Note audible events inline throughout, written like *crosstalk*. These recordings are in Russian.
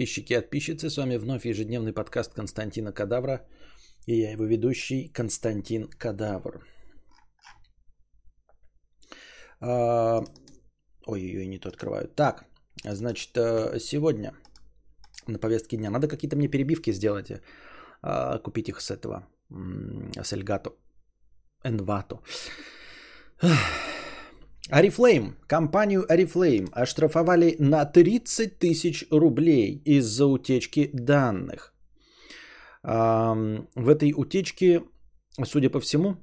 подписчики и подписчицы. С вами вновь ежедневный подкаст Константина Кадавра. И я его ведущий Константин Кадавр. А, Ой-ой-ой, не то открываю. Так, значит, э, сегодня на повестке дня надо какие-то мне перебивки сделать. А, купить их с этого, с Эльгато. Энвато. Арифлейм, компанию Арифлейм оштрафовали на 30 тысяч рублей из-за утечки данных. В этой утечке, судя по всему,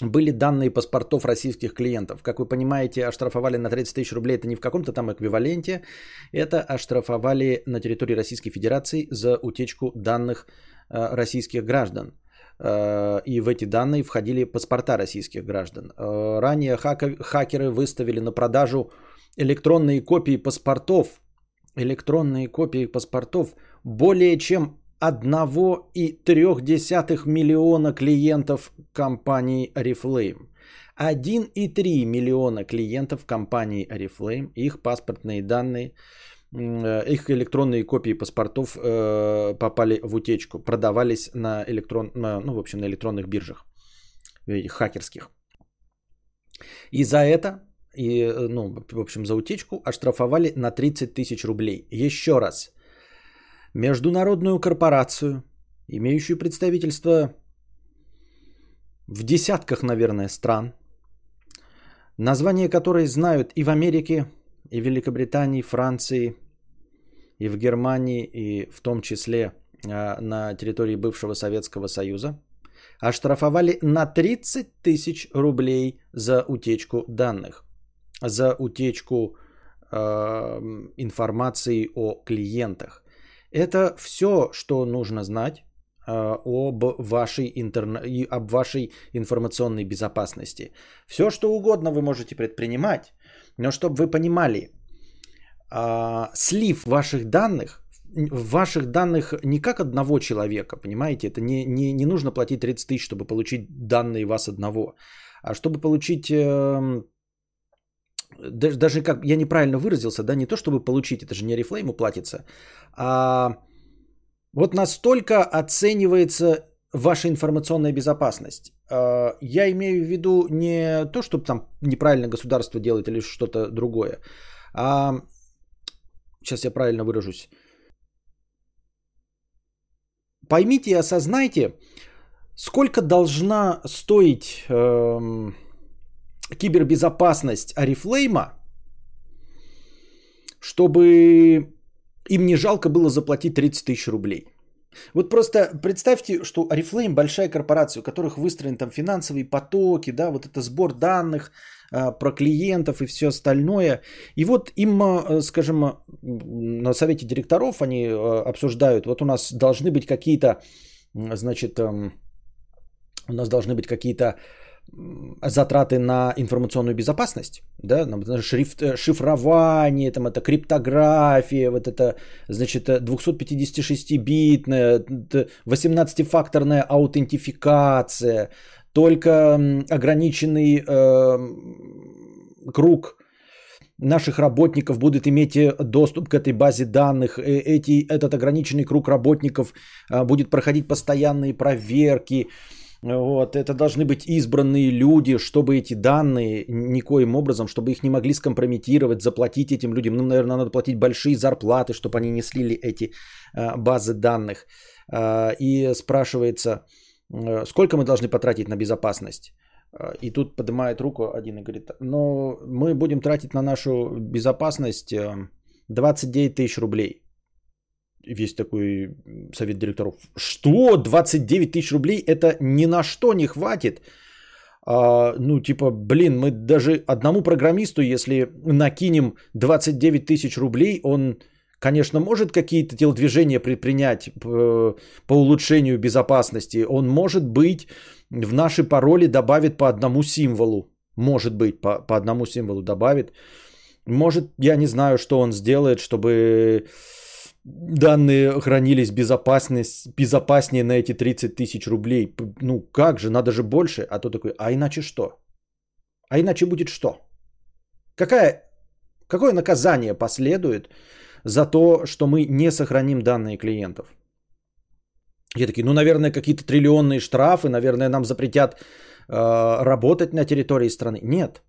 были данные паспортов российских клиентов. Как вы понимаете, оштрафовали на 30 тысяч рублей, это не в каком-то там эквиваленте, это оштрафовали на территории Российской Федерации за утечку данных э, российских граждан. Э, и в эти данные входили паспорта российских граждан. Э, ранее хакеры выставили на продажу электронные копии паспортов, электронные копии паспортов более чем 1,3 миллиона клиентов компании Oriflame. 1,3 миллиона клиентов компании Oriflame, их паспортные данные – их электронные копии паспортов э, попали в утечку, продавались на электрон, ну, в общем, на электронных биржах, хакерских. И за это, и, э, ну, в общем, за утечку оштрафовали на 30 тысяч рублей. Еще раз, международную корпорацию, имеющую представительство в десятках, наверное, стран, название которой знают и в Америке, и в Великобритании, Франции, и в Германии, и в том числе а, на территории бывшего Советского Союза, оштрафовали на 30 тысяч рублей за утечку данных, за утечку э, информации о клиентах. Это все, что нужно знать э, об, вашей интерна... об вашей информационной безопасности. Все, что угодно вы можете предпринимать, но чтобы вы понимали, а, слив ваших данных, ваших данных не как одного человека, понимаете? Это не, не, не нужно платить 30 тысяч, чтобы получить данные вас одного. А чтобы получить... Э, даже, даже как я неправильно выразился, да, не то чтобы получить, это же не Арифлейму платится, а вот настолько оценивается ваша информационная безопасность. А, я имею в виду не то, чтобы там неправильно государство делает или что-то другое, а сейчас я правильно выражусь. Поймите и осознайте, сколько должна стоить эм, кибербезопасность Арифлейма, чтобы им не жалко было заплатить 30 тысяч рублей. Вот просто представьте, что Арифлейм большая корпорация, у которых выстроены там финансовые потоки, да, вот это сбор данных, про клиентов и все остальное. И вот им, а, скажем, на совете директоров они а, обсуждают, вот у нас должны быть какие-то, значит, у нас должны быть какие-то затраты на информационную безопасность, да, шрифт, э, шифрование, там это криптография, вот это, значит, 256-битная, 18-факторная аутентификация, только ограниченный э, круг наших работников будет иметь э, доступ к этой базе данных. Э, эти, этот ограниченный круг работников э, будет проходить постоянные проверки. Вот, это должны быть избранные люди, чтобы эти данные никоим образом, чтобы их не могли скомпрометировать, заплатить этим людям. Ну, наверное, надо платить большие зарплаты, чтобы они не слили эти базы данных. И спрашивается, сколько мы должны потратить на безопасность? Э, и тут поднимает руку один и говорит, но мы будем тратить на нашу безопасность 29 э, тысяч рублей. Весь такой совет директоров. Что? 29 тысяч рублей? Это ни на что не хватит. А, ну, типа, блин, мы даже одному программисту, если накинем 29 тысяч рублей, он конечно, может какие-то телодвижения предпринять по, по улучшению безопасности. Он может быть в наши пароли добавит по одному символу. Может быть, по, по одному символу добавит. Может, я не знаю, что он сделает, чтобы данные хранились безопасность, безопаснее на эти 30 тысяч рублей. Ну как же, надо же больше. А то такой, а иначе что? А иначе будет что? Какая, какое наказание последует за то, что мы не сохраним данные клиентов. Я такие, ну, наверное, какие-то триллионные штрафы, наверное, нам запретят э, работать на территории страны. Нет,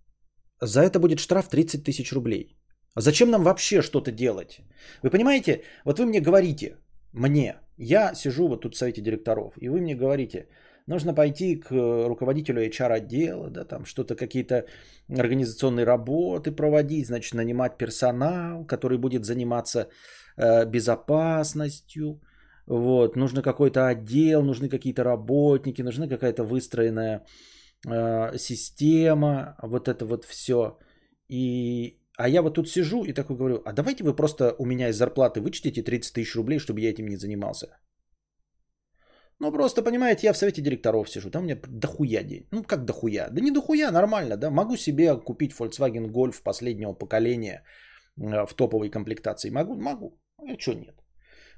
за это будет штраф 30 тысяч рублей. А зачем нам вообще что-то делать? Вы понимаете, вот вы мне говорите, мне, я сижу вот тут в совете директоров, и вы мне говорите, нужно пойти к руководителю HR отдела, да, там что-то, какие-то организационные работы проводить, значит, нанимать персонал, который будет заниматься э, безопасностью, вот, нужно какой-то отдел, нужны какие-то работники, нужна какая-то выстроенная э, система, вот это вот все. И, а я вот тут сижу и такой говорю, а давайте вы просто у меня из зарплаты вычтите 30 тысяч рублей, чтобы я этим не занимался. Ну, просто, понимаете, я в совете директоров сижу, там у меня дохуя денег. Ну, как дохуя? Да не дохуя, нормально, да. Могу себе купить Volkswagen Golf последнего поколения э, в топовой комплектации. Могу? Могу. А что нет?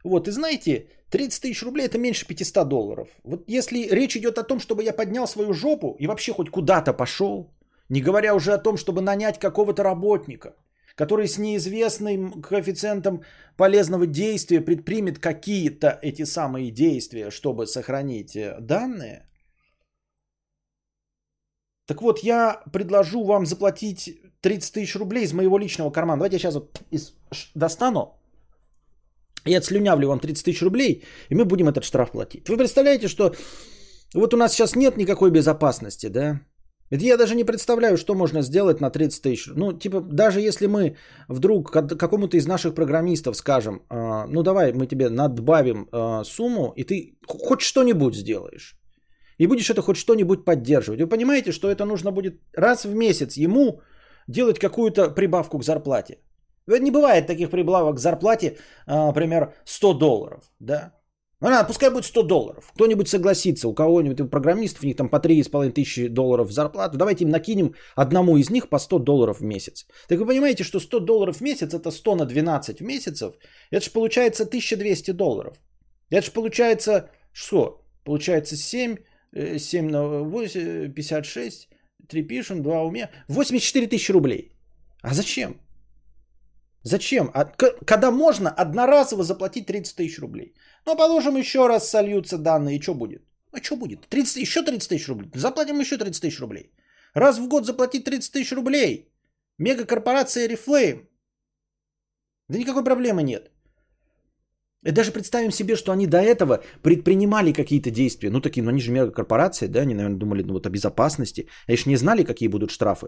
Вот, и знаете, 30 тысяч рублей это меньше 500 долларов. Вот если речь идет о том, чтобы я поднял свою жопу и вообще хоть куда-то пошел, не говоря уже о том, чтобы нанять какого-то работника, который с неизвестным коэффициентом полезного действия предпримет какие-то эти самые действия, чтобы сохранить э, данные. Так вот, я предложу вам заплатить 30 тысяч рублей из моего личного кармана. Давайте я сейчас вот достану и отслюнявлю вам 30 тысяч рублей, и мы будем этот штраф платить. Вы представляете, что вот у нас сейчас нет никакой безопасности, да? Я даже не представляю, что можно сделать на 30 тысяч. Ну, типа, даже если мы вдруг какому-то из наших программистов скажем, «А, ну давай мы тебе надбавим а, сумму, и ты хоть что-нибудь сделаешь. И будешь это хоть что-нибудь поддерживать. Вы понимаете, что это нужно будет раз в месяц ему делать какую-то прибавку к зарплате. Не бывает таких прибавок к зарплате, а, например, 100 долларов, да? Ну, ладно, пускай будет 100 долларов. Кто-нибудь согласится, у кого-нибудь программистов, у них там по 3,5 тысячи долларов зарплату. Давайте им накинем одному из них по 100 долларов в месяц. Так вы понимаете, что 100 долларов в месяц это 100 на 12 месяцев. Это же получается 1200 долларов. Это же получается что? Получается 7, 7 э, на 8, 56, 3 пишем, 2 уме. 84 тысячи рублей. А зачем? Зачем? А, когда можно одноразово заплатить 30 тысяч рублей. Ну, положим, еще раз сольются данные, и что будет? А что будет? 30, еще 30 тысяч рублей. Заплатим еще 30 тысяч рублей. Раз в год заплатить 30 тысяч рублей. Мегакорпорация Reflame. Да никакой проблемы нет. И даже представим себе, что они до этого предпринимали какие-то действия. Ну, такие, ну они же мегакорпорации, да, они, наверное, думали ну, вот о безопасности. Они же не знали, какие будут штрафы.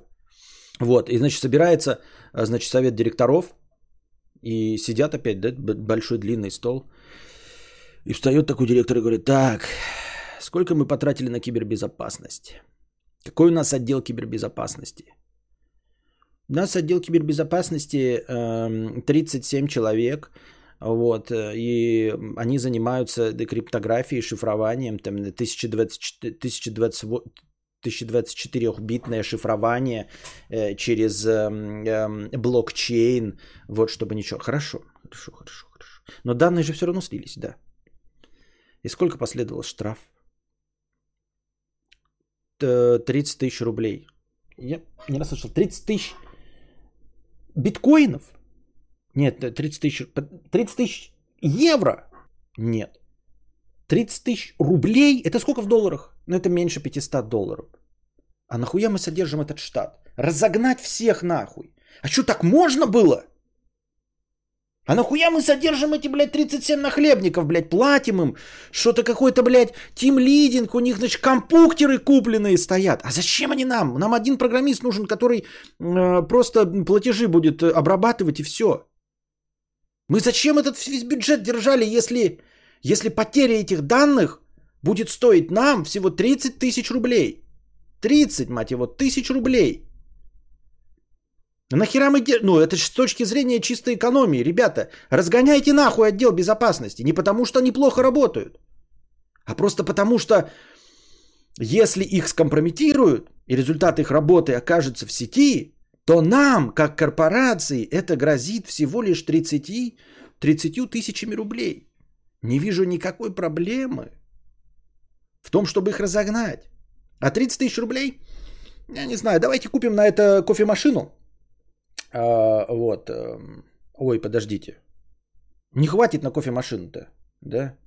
Вот, и, значит, собирается, значит, совет директоров, и сидят опять, да, большой длинный стол. И встает такой директор и говорит, так, сколько мы потратили на кибербезопасность? Какой у нас отдел кибербезопасности? У нас отдел кибербезопасности э, 37 человек, вот, и они занимаются декриптографией, шифрованием, там 1020, 1020, 1024-битное шифрование э, через э, э, блокчейн, вот чтобы ничего. Хорошо, хорошо, хорошо, хорошо. Но данные же все равно слились, да. И сколько последовал штраф? 30 тысяч рублей. Я не расслышал. 30 тысяч биткоинов? Нет, 30 тысяч. 30 тысяч евро? Нет. 30 тысяч рублей? Это сколько в долларах? Ну, это меньше 500 долларов. А нахуя мы содержим этот штат? Разогнать всех нахуй. А что, так можно было? А нахуя мы содержим эти, блядь, 37 нахлебников, блядь, платим им? Что-то какой-то, блядь, тимлидинг, у них, значит, компуктеры купленные стоят. А зачем они нам? Нам один программист нужен, который э, просто платежи будет обрабатывать и все. Мы зачем этот весь бюджет держали, если, если потеря этих данных будет стоить нам всего 30 тысяч рублей? 30, мать его, тысяч рублей. Нахера мы делаем? Ну, это же с точки зрения чистой экономии. Ребята, разгоняйте нахуй отдел безопасности. Не потому, что они плохо работают, а просто потому, что если их скомпрометируют, и результат их работы окажется в сети, то нам, как корпорации, это грозит всего лишь 30, 30 тысячами рублей. Не вижу никакой проблемы в том, чтобы их разогнать. А 30 тысяч рублей? Я не знаю, давайте купим на это кофемашину. А, вот. Эм, ой, подождите. Не хватит на кофемашину-то, да?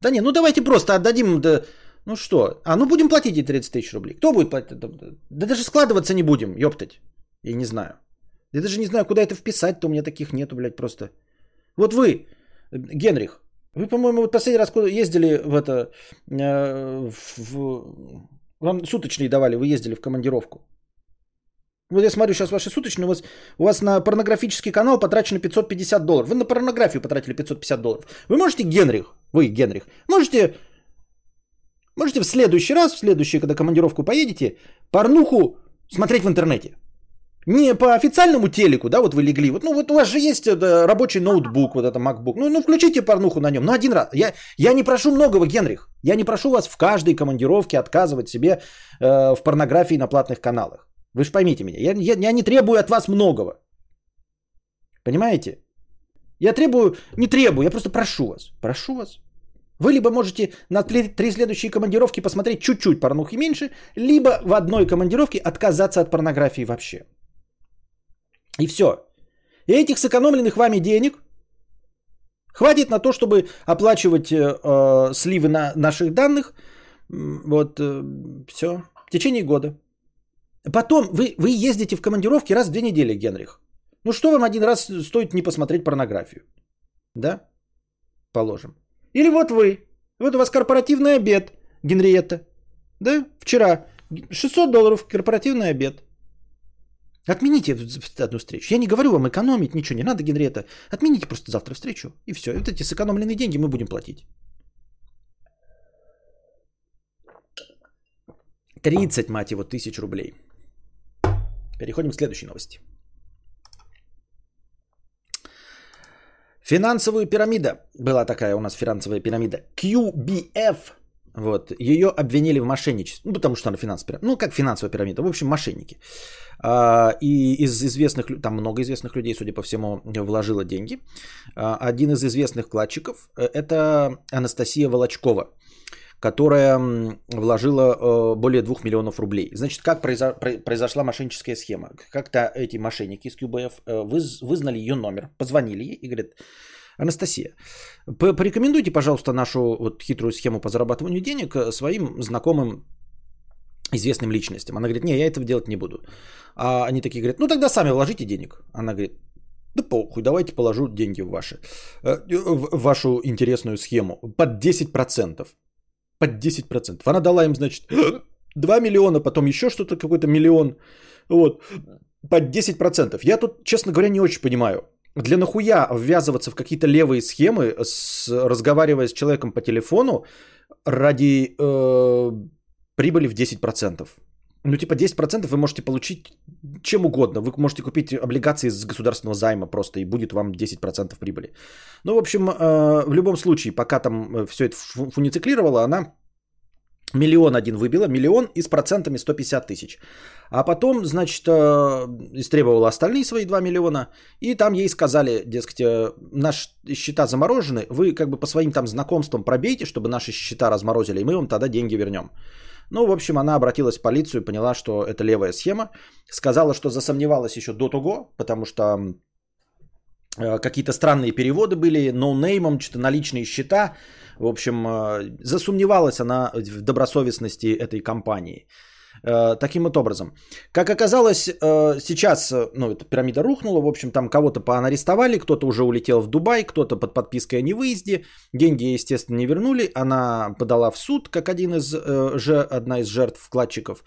Да не, ну давайте просто отдадим, да, ну что, а ну будем платить эти 30 тысяч рублей. Кто будет платить? Да даже складываться не будем, ёптать. Я не знаю. Я даже не знаю, куда это вписать-то, у меня таких нету, блядь, просто. Вот вы, Генрих, вы, по-моему, вот последний раз ездили в это, э, в, вам суточные давали, вы ездили в командировку. Вот я смотрю сейчас ваши суточные, у вас, у вас на порнографический канал потрачено 550 долларов. Вы на порнографию потратили 550 долларов. Вы можете, Генрих, вы, Генрих, можете, можете в следующий раз, в следующий, когда командировку поедете, порнуху смотреть в интернете. Не по официальному телеку, да, вот вы легли. Вот, ну вот у вас же есть это, рабочий ноутбук, вот это MacBook. Ну, ну включите порнуху на нем. Ну один раз. Я, я не прошу многого, Генрих. Я не прошу вас в каждой командировке отказывать себе э, в порнографии на платных каналах. Вы же поймите меня. Я, я, я не требую от вас многого. Понимаете? Я требую, не требую, я просто прошу вас. Прошу вас. Вы либо можете на три следующие командировки посмотреть чуть-чуть порнухи меньше, либо в одной командировке отказаться от порнографии вообще. И все. И этих сэкономленных вами денег хватит на то, чтобы оплачивать э, э сливы на наших данных. Вот э, все. В течение года. Потом вы, вы ездите в командировки раз в две недели, Генрих. Ну что вам один раз стоит не посмотреть порнографию? Да? Положим. Или вот вы. Вот у вас корпоративный обед, Генриетта. Да? Вчера. 600 долларов корпоративный обед. Отмените одну встречу. Я не говорю вам экономить, ничего не надо, Генриетта. Отмените просто завтра встречу. И все. И вот эти сэкономленные деньги мы будем платить. 30, мать его, тысяч рублей. Переходим к следующей новости. Финансовую пирамида. Была такая у нас финансовая пирамида. QBF вот. Ее обвинили в мошенничестве. Ну, потому что она финансовая пирамида. Ну, как финансовая пирамида. В общем, мошенники. А, и из известных, там много известных людей, судя по всему, вложила деньги. А, один из известных вкладчиков – это Анастасия Волочкова которая вложила э, более 2 миллионов рублей. Значит, как произошла мошенническая схема? Как-то эти мошенники из QBF э, вызнали ее номер, позвонили ей и говорят, Анастасия, порекомендуйте, пожалуйста, нашу вот хитрую схему по зарабатыванию денег э, своим знакомым известным личностям. Она говорит, не, я этого делать не буду. А они такие говорят, ну тогда сами вложите денег. Она говорит, да похуй, давайте положу деньги в, ваши, э, в вашу интересную схему под 10%. Под 10%. Она дала им, значит, *gasps* 2 миллиона, потом еще что-то, какой-то миллион. Вот, под 10%. Я тут, честно говоря, не очень понимаю. Для нахуя ввязываться в какие-то левые схемы, с, разговаривая с человеком по телефону ради э, прибыли в 10%? Ну, типа 10% вы можете получить чем угодно. Вы можете купить облигации с государственного займа просто, и будет вам 10% прибыли. Ну, в общем, э, в любом случае, пока там э, все это фунициклировало, она Миллион один выбила, миллион и с процентами 150 тысяч. А потом, значит, э, истребовала остальные свои 2 миллиона. И там ей сказали, дескать, э, наши счета заморожены. Вы как бы по своим там знакомствам пробейте, чтобы наши счета разморозили, и мы вам тогда деньги вернем. Ну, в общем, она обратилась в полицию поняла, что это левая схема. Сказала, что засомневалась еще до того, потому что какие-то странные переводы были, ноунеймом, что-то наличные счета. В общем, э, засомневалась она в добросовестности этой компании. Э, таким вот образом. Как оказалось, э, сейчас ну, эта пирамида рухнула. В общем, там кого-то поанарестовали, кто-то уже улетел в Дубай, кто-то под подпиской о невыезде. Деньги, естественно, не вернули. Она подала в суд, как один из, одна из жертв вкладчиков.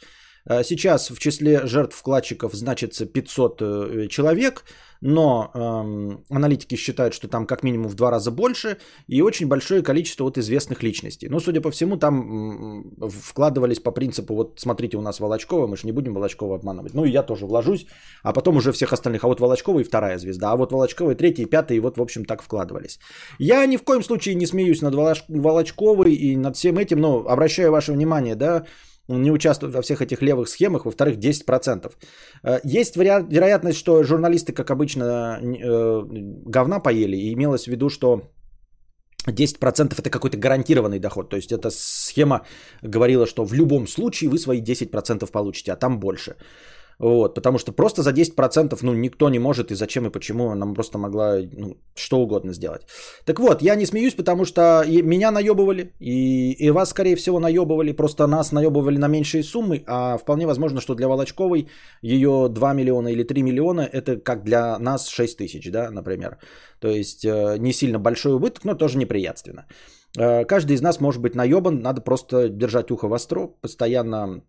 Сейчас в числе жертв вкладчиков значится 500 человек но эм, аналитики считают, что там как минимум в два раза больше и очень большое количество вот известных личностей. Но, судя по всему, там вкладывались по принципу, вот смотрите, у нас Волочкова, мы же не будем Волочкова обманывать. Ну и я тоже вложусь, а потом уже всех остальных. А вот Волочкова и вторая звезда, а вот Волочкова и третья, и пятая, и вот, в общем, так вкладывались. Я ни в коем случае не смеюсь над Волочковой и над всем этим, но обращаю ваше внимание, да, не участвуют во всех этих левых схемах, во-вторых, 10%. Э, есть вероятность, что журналисты, как обычно, э, говна поели, и имелось в виду, что 10% это какой-то гарантированный доход. То есть эта схема говорила, что в любом случае вы свои 10% получите, а там больше. Вот, потому что просто за 10% ну, никто не может и зачем и почему она просто могла ну, что угодно сделать. Так вот, я не смеюсь, потому что меня наебывали, и, и вас, скорее всего, наебывали, просто нас наебывали на меньшие суммы, а вполне возможно, что для Волочковой ее 2 миллиона или 3 миллиона, это как для нас 6 тысяч, да, например. То есть э, не сильно большой убыток, но тоже неприятственно. Э, каждый из нас может быть наебан, надо просто держать ухо востро, постоянно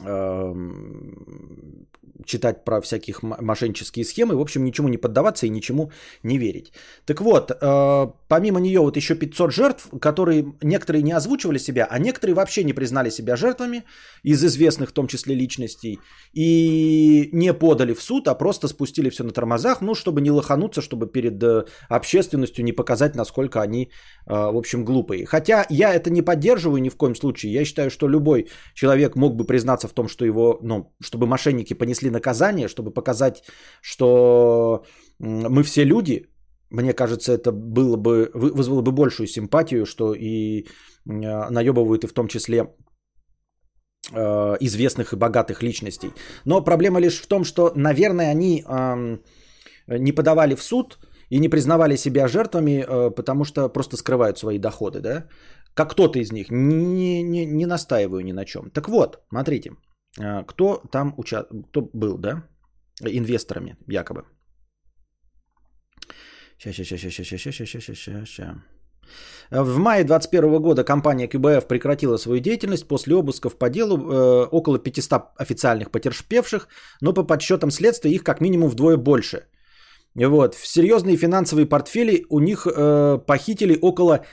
um, читать про всяких мошеннические схемы, в общем, ничему не поддаваться и ничему не верить. Так вот, э, помимо нее вот еще 500 жертв, которые некоторые не озвучивали себя, а некоторые вообще не признали себя жертвами из известных в том числе личностей и не подали в суд, а просто спустили все на тормозах, ну, чтобы не лохануться, чтобы перед э, общественностью не показать, насколько они, э, в общем, глупые. Хотя я это не поддерживаю ни в коем случае. Я считаю, что любой человек мог бы признаться в том, что его, ну, чтобы мошенники понесли наказание, чтобы показать, что мы все люди, мне кажется, это было бы, вызвало бы большую симпатию, что и наебывают и в том числе э, известных и богатых личностей. Но проблема лишь в том, что, наверное, они не подавали в суд и не признавали себя жертвами, э, потому что просто скрывают свои доходы, да? Как кто-то из них. Не, не, не настаиваю ни на чем. Так вот, смотрите. А, кто там уча... кто был, да, инвесторами якобы. Сейчас, сейчас, сейчас, сейчас, сейчас, сейчас, сейчас, сейчас, сейчас. В мае 2021 года компания QBF прекратила свою деятельность после обысков по делу э, около 500 официальных потерпевших, но по подсчетам следствия их как минимум вдвое больше. Вот. В серьезные финансовые портфели у них э, похитили около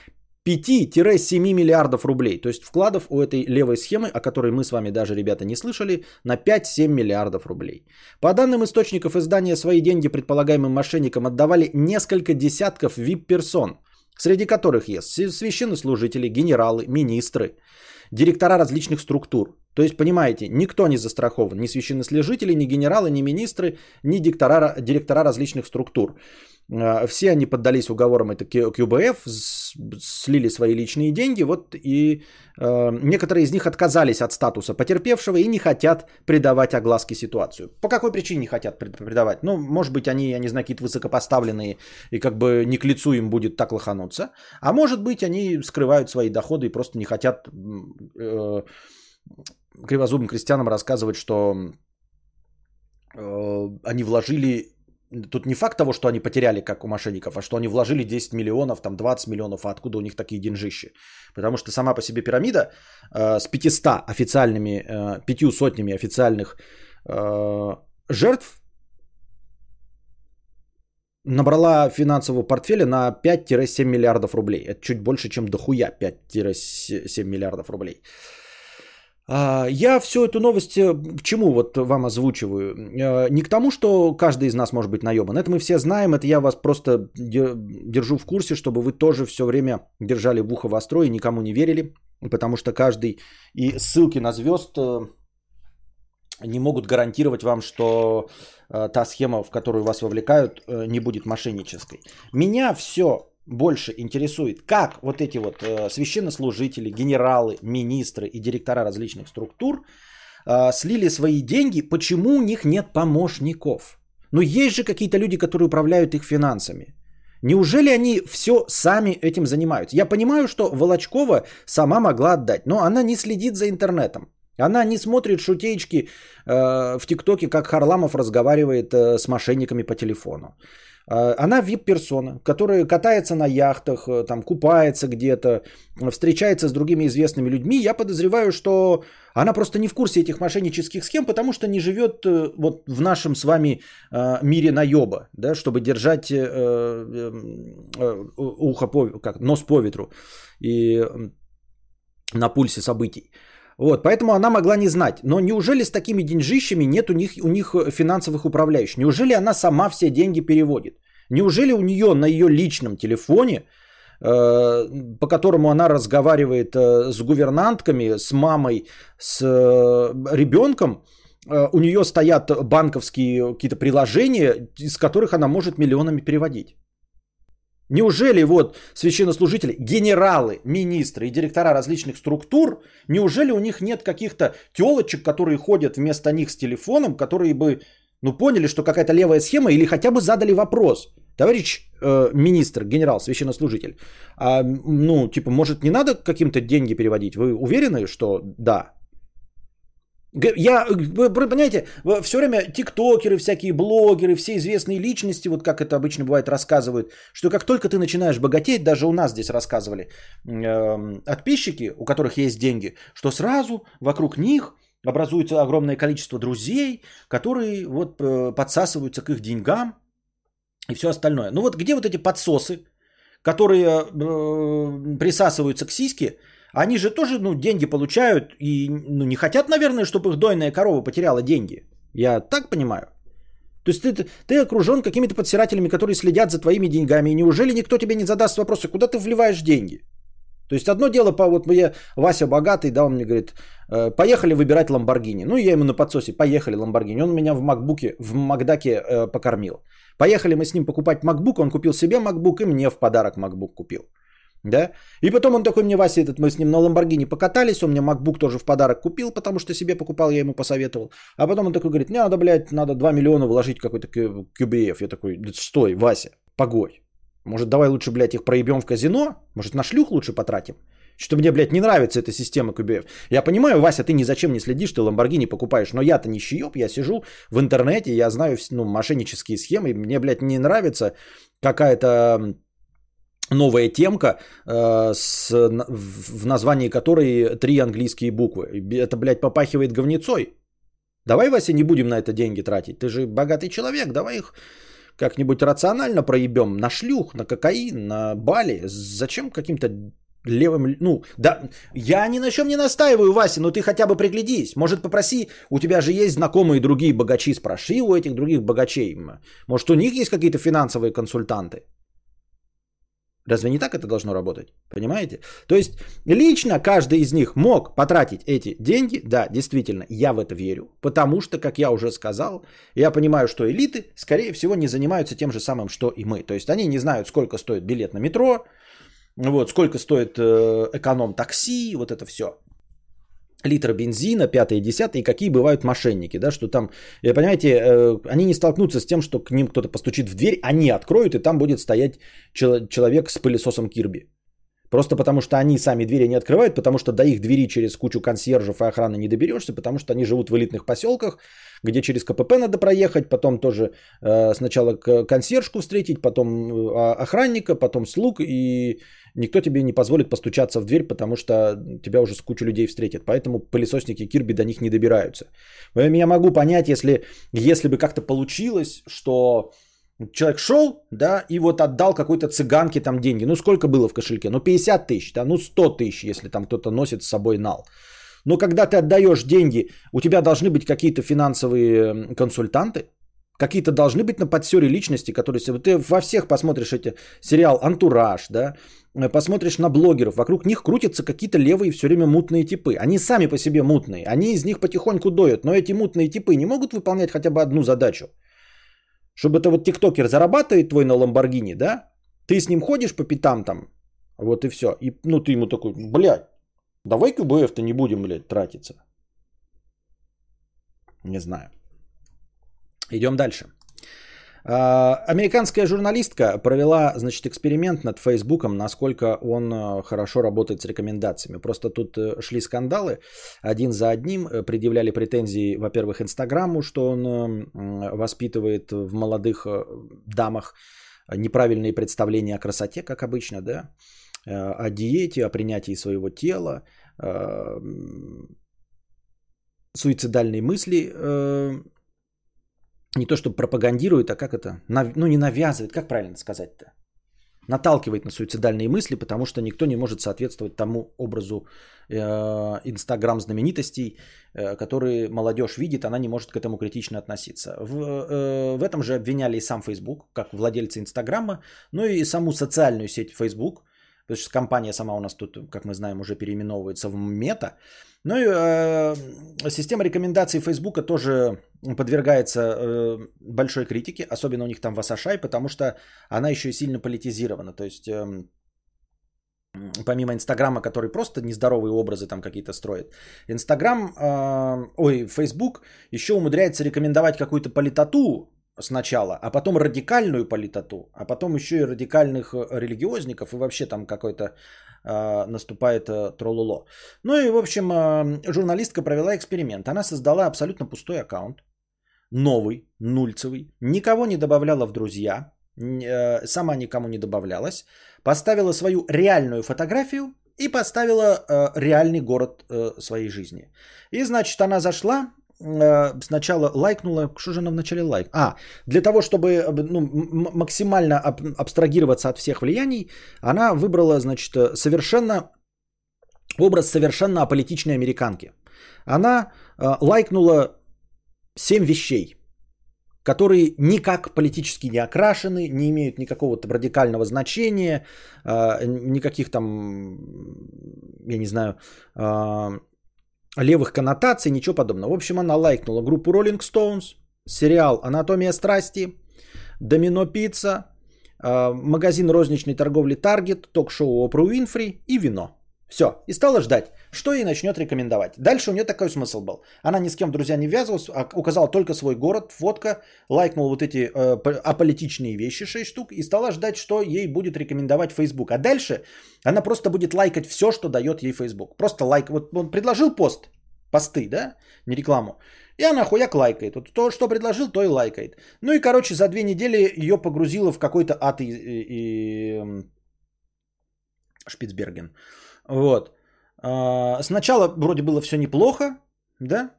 5-7 миллиардов рублей. То есть вкладов у этой левой схемы, о которой мы с вами даже, ребята, не слышали, на 5-7 миллиардов рублей. По данным источников издания, свои деньги предполагаемым мошенникам отдавали несколько десятков VIP-персон, среди которых есть священнослужители, генералы, министры, директора различных структур. То есть, понимаете, никто не застрахован, ни священнослужители, ни генералы, ни министры, ни директора, директора различных структур. А, все они поддались уговорам это QBF, слили свои личные деньги, вот и э, некоторые из них отказались от статуса потерпевшего и не хотят придавать огласке ситуацию. По какой причине не хотят придавать? Ну, может быть, они, я не знаю, какие-то высокопоставленные и как бы не к лицу им будет так лохануться, а может быть, они скрывают свои доходы и просто не хотят э, кривозубым крестьянам рассказывать, что э, они вложили Тут не факт того, что они потеряли, как у мошенников, а что они вложили 10 миллионов, там 20 миллионов, а откуда у них такие деньжищи. Потому что сама по себе пирамида э, с 500 официальными, э, пятью сотнями официальных э, жертв набрала финансового портфеля на 5-7 миллиардов рублей. Это чуть больше, чем дохуя 5-7 миллиардов рублей. Я всю эту новость э, к чему вот вам озвучиваю? Э, не к тому, что каждый из нас может быть наебан. Это мы все знаем, это я вас просто держу в курсе, чтобы вы тоже все время держали в ухо востро и никому не верили. Потому что каждый и ссылки на звезд э, не могут гарантировать вам, что та схема, в которую вас вовлекают, не будет мошеннической. Меня все больше интересует, как вот эти вот э, священнослужители, генералы, министры и директора различных структур э, слили свои деньги, почему у них нет помощников? Но есть же какие-то люди, которые управляют их финансами. Неужели они все сами этим занимаются? Я понимаю, что Волочкова сама могла отдать, но она не следит за интернетом. Она не смотрит шутеечки э, в ТикТоке, как Харламов разговаривает э, с мошенниками по телефону. А, она вип-персона, которая катается на яхтах, э, там купается где-то, встречается с другими известными людьми. Я подозреваю, что она просто не в курсе этих мошеннических схем, потому что не живет э, вот в нашем с вами э, мире наеба, да, чтобы держать ухо по, как, нос по ветру и на пульсе событий. Вот, поэтому она могла не знать. Но неужели с такими деньжищами нет у них, у них финансовых управляющих? Неужели она сама все деньги переводит? Неужели у нее на ее личном телефоне, э, по которому она разговаривает э, с гувернантками, с мамой, с э, ребенком, у нее стоят банковские какие-то приложения, из которых она может миллионами переводить? Неужели вот священнослужители, генералы, министры и директора различных структур, неужели у них нет каких-то телочек, которые ходят вместо них с телефоном, которые бы ну, поняли, что какая-то левая схема или хотя бы задали вопрос. Товарищ э, министр, генерал, священнослужитель, а, ну, типа, может, не надо каким-то деньги переводить? Вы уверены, что да? Я, вы понимаете, все время тиктокеры, всякие блогеры, все известные личности, вот как это обычно бывает, рассказывают, что как только ты начинаешь богатеть, даже у нас здесь рассказывали э, подписчики, у которых есть деньги, что сразу вокруг них образуется огромное количество друзей, которые вот э, подсасываются к их деньгам и все остальное. Ну вот где вот эти подсосы, которые э, присасываются к сиске, они же тоже ну, деньги получают и ну, не хотят, наверное, чтобы их дойная корова потеряла деньги. Я так понимаю. То есть ты, ты окружен какими-то подсирателями, которые следят за твоими деньгами. И неужели никто тебе не задаст вопроса, куда ты вливаешь деньги? То есть одно дело, по, вот я, Вася богатый, да, он мне говорит, «Э, поехали выбирать Ламборгини. Ну, я ему на подсосе, поехали Ламборгини. Он меня в Макбуке, в Макдаке э, покормил. Поехали мы с ним покупать Макбук, он купил себе Макбук и мне в подарок Макбук купил. Да? И потом он такой мне, Вася, этот, мы с ним на Ламборгини покатались, он мне MacBook тоже в подарок купил, потому что себе покупал, я ему посоветовал. А потом он такой говорит, не надо, блядь, надо 2 миллиона вложить какой-то QBF. Я такой, стой, Вася, погодь. Может, давай лучше, блядь, их проебем в казино? Может, на шлюх лучше потратим? Что мне, блядь, не нравится эта система QBF. Я понимаю, Вася, ты ни зачем не следишь, ты Ламборгини покупаешь, но я-то не щеёб, я сижу в интернете, я знаю ну, мошеннические схемы, мне, блядь, не нравится какая-то новая темка, э, с, в названии которой три английские буквы. Это, блядь, попахивает говнецой. Давай, Вася, не будем на это деньги тратить. Ты же богатый человек, давай их как-нибудь рационально проебем на шлюх, на кокаин, на бали. Зачем каким-то левым... Ну, да, я ни на чем не настаиваю, Вася, но ты хотя бы приглядись. Может, попроси, у тебя же есть знакомые другие богачи, спроси у этих других богачей. Может, у них есть какие-то финансовые консультанты? Разве не так это должно работать? Понимаете? То есть лично каждый из них мог потратить эти деньги. Да, действительно, я в это верю. Потому что, как я уже сказал, я понимаю, что элиты, скорее всего, не занимаются тем же самым, что и мы. То есть они не знают, сколько стоит билет на метро, вот, сколько стоит э, эконом-такси, вот это все литр бензина, пятое и десятое, и какие бывают мошенники, да, что там, э, понимаете, э, они не столкнутся с тем, что к ним кто-то постучит в дверь, они откроют, и там будет стоять человек с пылесосом Кирби. Просто потому, что они сами двери не открывают, потому что до их двери через кучу консьержев и охраны не доберешься, потому что они живут в элитных поселках, где через КПП надо проехать, потом тоже э, сначала консьержку встретить, потом э, охранника, потом слуг, и никто тебе не позволит постучаться в дверь, потому что тебя уже с кучу людей встретят. Поэтому пылесосники Кирби до них не добираются. Я могу понять, если, если бы как-то получилось, что Человек шел, да, и вот отдал какой-то цыганке там деньги. Ну, сколько было в кошельке? Ну, 50 тысяч, да, ну, 100 тысяч, если там кто-то носит с собой нал. Но когда ты отдаешь деньги, у тебя должны быть какие-то финансовые консультанты, какие-то должны быть на подсере личности, которые... Ты во всех посмотришь эти сериал «Антураж», да, посмотришь на блогеров, вокруг них крутятся какие-то левые все время мутные типы. Они сами по себе мутные, они из них потихоньку доят, но эти мутные типы не могут выполнять хотя бы одну задачу – чтобы это вот тиктокер зарабатывает твой на Ламборгини, да? Ты с ним ходишь по пятам там, вот и все. И, ну, ты ему такой, блядь, давай КБФ-то не будем, блядь, тратиться. Не знаю. Идем дальше. А, американская журналистка провела, значит, эксперимент над Фейсбуком, насколько он э, хорошо работает с рекомендациями. Просто тут э, шли скандалы один за одним, э, предъявляли претензии, во-первых, Инстаграму, что он воспитывает в молодых дамах неправильные представления о красоте, как обычно, да, о диете, о принятии своего тела, суицидальные мысли не то чтобы пропагандирует, а как это, ну не навязывает, как правильно сказать-то? Наталкивает на суицидальные мысли, потому что никто не может соответствовать тому образу э, инстаграм знаменитостей, э, которые молодежь видит, она не может к этому критично относиться. В, э, в этом же обвиняли и сам Facebook, как владельцы инстаграма, ну и саму социальную сеть Facebook, потому что компания сама у нас тут, как мы знаем, уже переименовывается в Мета. Ну и э, система рекомендаций Фейсбука тоже подвергается э, большой критике, особенно у них там в Асашай, потому что она еще и сильно политизирована. То есть э, помимо Инстаграма, который просто нездоровые образы там какие-то строит, Инстаграм, э, ой, Фейсбук еще умудряется рекомендовать какую-то политоту сначала, а потом радикальную политоту, а потом еще и радикальных э, религиозников, и вообще там какой-то э, наступает э, трололо. Ну и, в общем, э, журналистка провела эксперимент. Она создала абсолютно пустой аккаунт, новый, нульцевый, никого не добавляла в друзья, э, сама никому не добавлялась, поставила свою реальную фотографию и поставила э, реальный город э, своей жизни. И, значит, она зашла, сначала лайкнула, что же она вначале лайк? А, для того, чтобы э, ну, максимально аб- абстрагироваться от всех влияний, она выбрала, значит, э, совершенно образ совершенно аполитичной американки. Она э, лайкнула 7 вещей, которые никак политически не окрашены, не имеют никакого радикального значения, э, никаких там, я не знаю, э, левых коннотаций, ничего подобного. В общем, она лайкнула группу Rolling Stones, сериал «Анатомия страсти», «Домино пицца», э, магазин розничной торговли Target, ток-шоу Опру Уинфри и вино. Все. И стала ждать, что ей начнет рекомендовать. Дальше у нее такой смысл был. Она ни с кем, друзья, не ввязывалась, а указала только свой город, фотка, лайкнула вот эти э, аполитичные вещи, 6 штук, и стала ждать, что ей будет рекомендовать Facebook. А дальше она просто будет лайкать все, что дает ей Facebook. Просто лайк. Вот он предложил пост, посты, да, не рекламу. И она хуяк лайкает. Вот то, что предложил, то и лайкает. Ну и, короче, за две недели ее погрузило в какой-то ад и, и, и Шпицберген. Вот. А, сначала вроде было все неплохо, да?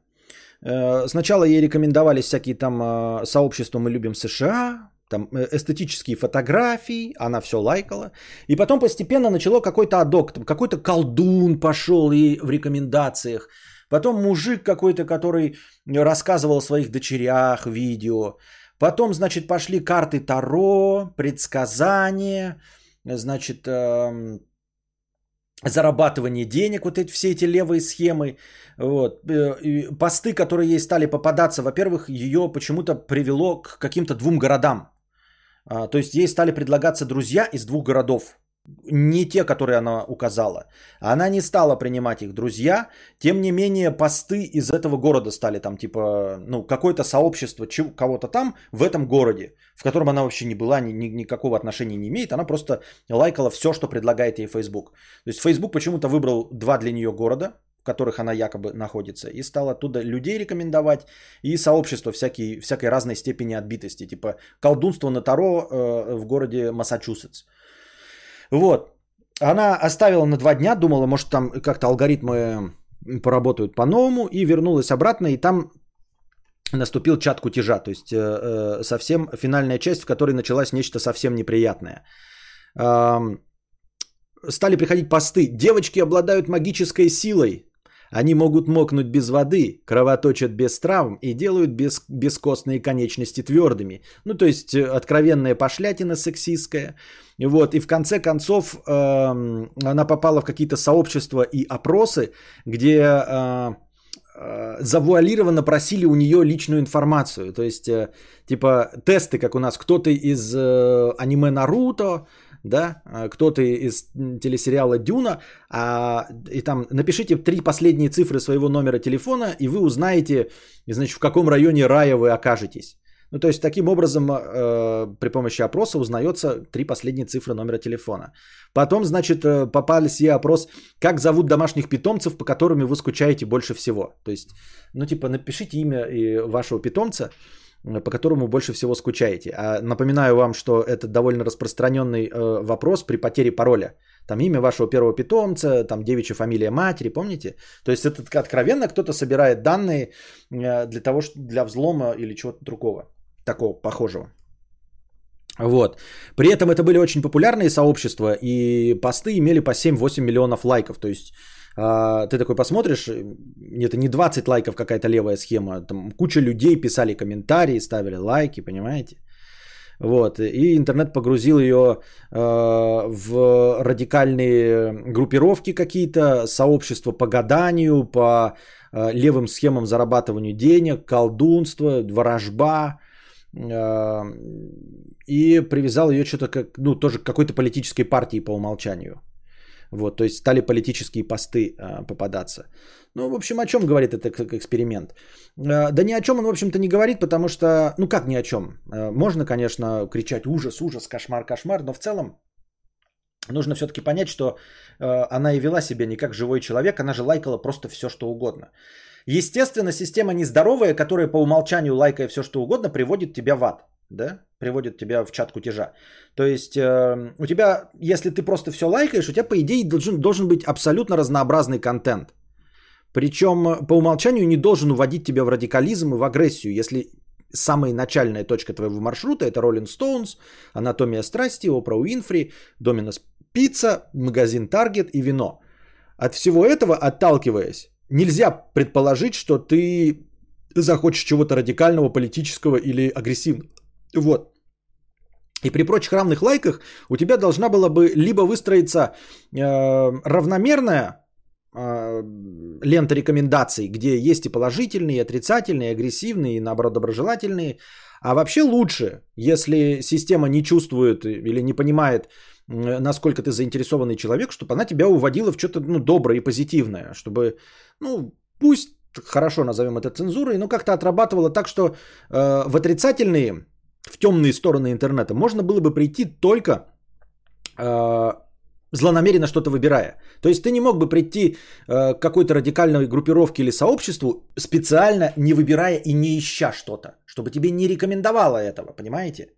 Э, сначала ей рекомендовали всякие там а, сообщества «Мы любим США», там э, эстетические фотографии, она все лайкала. И потом постепенно начало какой-то адок, какой-то колдун пошел и в рекомендациях. Потом мужик какой-то, который рассказывал о своих дочерях, видео. Потом, значит, пошли карты Таро, предсказания, значит, эм, зарабатывание денег, вот эти все эти левые схемы, вот, э, посты, которые ей стали попадаться, во-первых, ее почему-то привело к каким-то двум городам. А, то есть ей стали предлагаться друзья из двух городов не те, которые она указала. Она не стала принимать их друзья. Тем не менее, посты из этого города стали там, типа, ну, какое-то сообщество кого-то там в этом городе, в котором она вообще не была, ни, ни, никакого отношения не имеет. Она просто лайкала все, что предлагает ей Facebook. То есть Facebook почему-то выбрал два для нее города, в которых она якобы находится, и стал оттуда людей рекомендовать, и сообщество всякие, всякой разной степени отбитости, типа колдунство на Таро э, в городе Массачусетс. Вот. Она оставила на два дня, думала, может там как-то алгоритмы поработают по-новому, и вернулась обратно, и там наступил чат кутежа, то есть э, э, совсем финальная часть, в которой началось нечто совсем неприятное. Э, стали приходить посты. Девочки обладают магической силой. Они могут мокнуть без воды, кровоточат без травм и делают без, бескостные конечности твердыми. Ну, то есть э, откровенная пошлятина сексистская. Вот, и в конце концов э, она попала в какие-то сообщества и опросы, где э, э, завуалированно просили у нее личную информацию. То есть, э, типа, тесты, как у нас, кто-то из аниме Наруто, да, а, кто-то из телесериала Дюна, а, и там напишите три последние цифры своего номера телефона, и вы узнаете, значит, в каком районе рая вы окажетесь. Ну, то есть, таким образом, э, при помощи опроса узнается три последние цифры номера телефона. Потом, значит, э, попались ей опрос, как зовут домашних питомцев, по которым вы скучаете больше всего. То есть, ну, типа, напишите имя вашего питомца, по которому больше всего скучаете. А напоминаю вам, что это довольно распространенный э, вопрос при потере пароля. Там имя вашего первого питомца, там девичья фамилия матери, помните? То есть это откровенно кто-то собирает данные э, для того, для взлома или чего-то другого, такого похожего. Вот. При этом это были очень популярные сообщества, и посты имели по 7-8 миллионов лайков. То есть ты такой посмотришь, это не 20 лайков какая-то левая схема, там куча людей писали комментарии, ставили лайки, понимаете? Вот, и интернет погрузил ее э, в радикальные группировки какие-то, сообщества по гаданию, по э, левым схемам зарабатывания денег, колдунство, ворожба, э, и привязал ее что-то как, ну, тоже к какой-то политической партии по умолчанию. Вот, то есть стали политические посты э, попадаться. Ну, в общем, о чем говорит этот эксперимент? Э, да ни о чем он, в общем-то, не говорит, потому что, ну как ни о чем? Э, можно, конечно, кричать ужас, ужас, кошмар, кошмар, но в целом нужно все-таки понять, что э, она и вела себя не как живой человек, она же лайкала просто все, что угодно. Естественно, система нездоровая, которая по умолчанию лайкая все, что угодно, приводит тебя в ад да, приводит тебя в чат кутежа. То есть э, у тебя, если ты просто все лайкаешь, у тебя, по идее, должен, должен быть абсолютно разнообразный контент. Причем по умолчанию не должен уводить тебя в радикализм и в агрессию, если самая начальная точка твоего маршрута это Rolling Stones, Анатомия страсти, Опра Уинфри, Доминос Пицца, магазин Target и вино. От всего этого, отталкиваясь, нельзя предположить, что ты захочешь чего-то радикального, политического или агрессивного. Вот. И при прочих равных лайках у тебя должна была бы либо выстроиться э, равномерная э, лента рекомендаций, где есть и положительные, и отрицательные, и агрессивные, и наоборот доброжелательные. А вообще лучше, если система не чувствует или не понимает, насколько ты заинтересованный человек, чтобы она тебя уводила в что-то ну, доброе и позитивное, чтобы, ну, пусть хорошо назовем это цензурой, но как-то отрабатывала так, что э, в отрицательные в темные стороны интернета, можно было бы прийти только э, злонамеренно что-то выбирая. То есть ты не мог бы прийти э, к какой-то радикальной группировке или сообществу специально не выбирая и не ища что-то, чтобы тебе не рекомендовало этого, понимаете?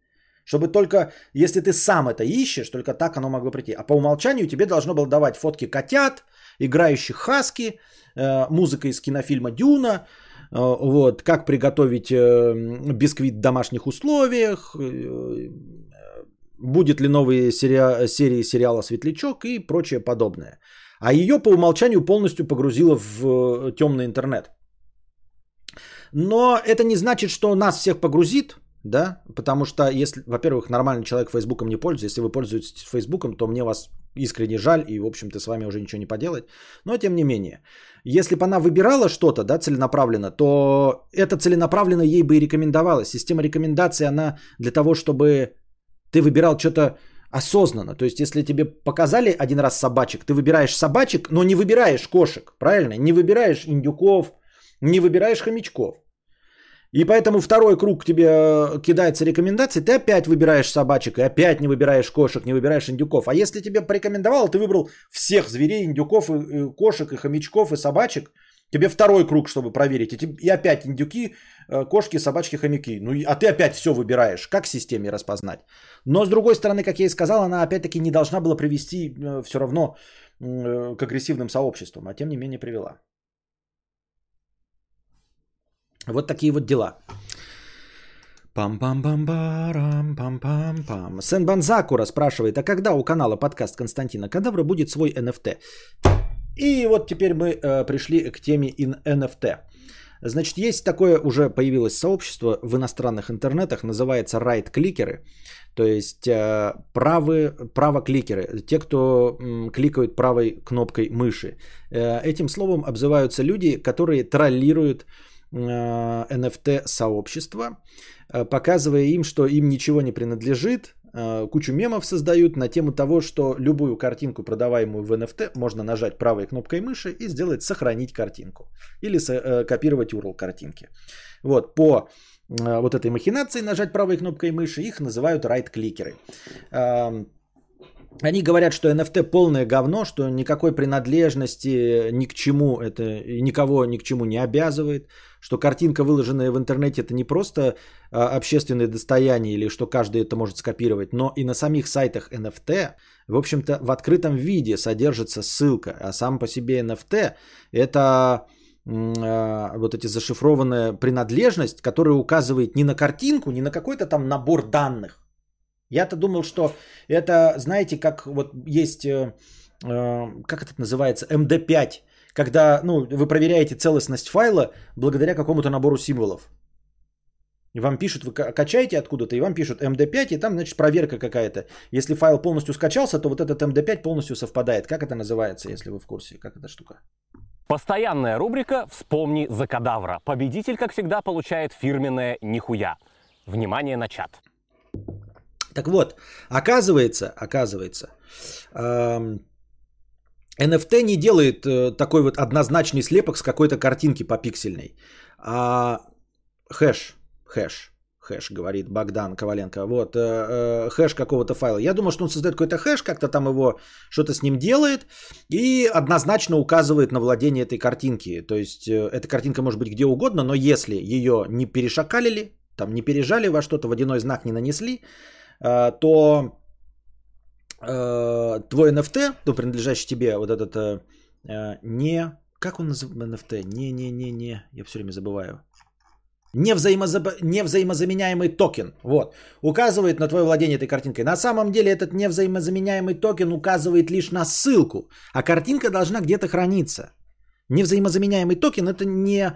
Чтобы только, если ты сам это ищешь, только так оно могло прийти. А по умолчанию тебе должно было давать фотки котят, играющих хаски, э, музыка из кинофильма «Дюна», вот, как приготовить э, бисквит в домашних условиях, э, будет ли новые серия, серии сериала «Светлячок» и прочее подобное. А ее по умолчанию полностью погрузило в темный интернет. Но это не значит, что нас всех погрузит, да, потому что если, во-первых, нормальный человек Фейсбуком не пользуется, если вы пользуетесь Фейсбуком, то мне вас искренне жаль, и, в общем-то, с вами уже ничего не поделать. Но, тем не менее, если бы она выбирала что-то, да, целенаправленно, то это целенаправленно ей бы и рекомендовалось. Система рекомендаций, она для того, чтобы ты выбирал что-то осознанно. То есть, если тебе показали один раз собачек, ты выбираешь собачек, но не выбираешь кошек, правильно? Не выбираешь индюков, не выбираешь хомячков. И поэтому второй круг тебе э, кидается рекомендации, ты опять выбираешь собачек, и опять не выбираешь кошек, не выбираешь индюков. А если тебе порекомендовал, ты выбрал всех зверей, индюков, и, кошек, и хомячков, и собачек, тебе второй круг, чтобы проверить. И, и опять индюки, э, кошки, собачки, хомяки. Ну, а ты опять все выбираешь. Как системе распознать? Но с другой стороны, как я и сказал, она опять-таки не должна была привести э, все равно к агрессивным сообществам, а тем не менее привела. Вот такие вот дела. пам пам пам парам пам пам пам Сен Банзакура спрашивает, а когда у канала подкаст Константина Кадавра будет свой NFT? И вот теперь мы э, пришли к теме NFT. Значит, есть такое, уже появилось сообщество в иностранных интернетах, называется right-кликеры, то есть э, правые, право-кликеры, те, кто м, кликают правой кнопкой мыши. Э, этим словом обзываются люди, которые троллируют э, сообщества, э, показывая им, что им ничего не принадлежит, э, кучу мемов создают на тему того, что любую картинку, продаваемую в NFT, можно нажать правой кнопкой мыши и сделать сохранить картинку или копировать URL картинки. Вот по вот этой махинации нажать правой кнопкой мыши их называют райт-кликеры. Они говорят, что NFT полное говно, что никакой принадлежности ни к чему это никого ни к чему не обязывает, что картинка, выложенная в интернете, это не просто а, общественное достояние или что каждый это может скопировать, но и на самих сайтах NFT, в общем-то, в открытом виде содержится ссылка, а сам по себе NFT это а, вот эти зашифрованная принадлежность, которая указывает не на картинку, не на какой-то там набор данных, я-то думал, что это, знаете, как вот есть, э, э, как это называется, MD5, когда ну, вы проверяете целостность файла благодаря какому-то набору символов. И вам пишут, вы качаете откуда-то, и вам пишут MD5, и там, значит, проверка какая-то. Если файл полностью скачался, то вот этот MD5 полностью совпадает. Как это называется, если вы в курсе? Как эта штука? Постоянная рубрика «Вспомни за кадавра». Победитель, как всегда, получает фирменное «Нихуя». Внимание на чат. Так вот, оказывается, оказывается, NFT не делает э, такой вот однозначный слепок с какой-то картинки по пиксельной, а хэш, хэш, хэш, говорит Богдан Коваленко. Вот, э, э, хэш какого-то файла. Я думаю, что он создает какой-то хэш, как-то там его что-то с ним делает и однозначно указывает на владение этой картинки. То есть эта картинка может быть где угодно, но если ее не перешакалили, там не пережали во что-то, водяной знак не нанесли, то э, твой NFT, то принадлежащий тебе вот этот э, э не... Как он называется? NFT? Не-не-не-не, я все время забываю. Невзаимозаб... Невзаимозаменяемый токен. Вот. Указывает на твое владение этой картинкой. На самом деле этот невзаимозаменяемый токен указывает лишь на ссылку, а картинка должна где-то храниться. Невзаимозаменяемый токен это не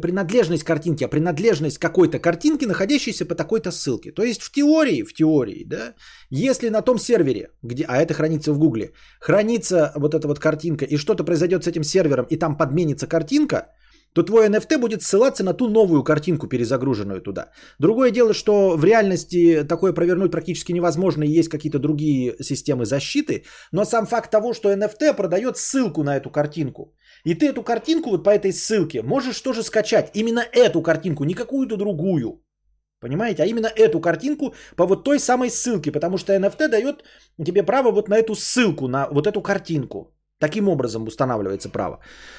принадлежность картинки, а принадлежность какой-то картинки, находящейся по такой-то ссылке. То есть в теории, в теории, да, если на том сервере, где, а это хранится в Гугле, хранится вот эта вот картинка, и что-то произойдет с этим сервером, и там подменится картинка, то твой NFT будет ссылаться на ту новую картинку, перезагруженную туда. Другое дело, что в реальности такое провернуть практически невозможно, и есть какие-то другие системы защиты, но сам факт того, что NFT продает ссылку на эту картинку. И ты эту картинку вот по этой ссылке можешь тоже скачать. Именно эту картинку, не какую-то другую. Понимаете? А именно эту картинку по вот той самой ссылке. Потому что NFT дает тебе право вот на эту ссылку, на вот эту картинку. Таким образом устанавливается право.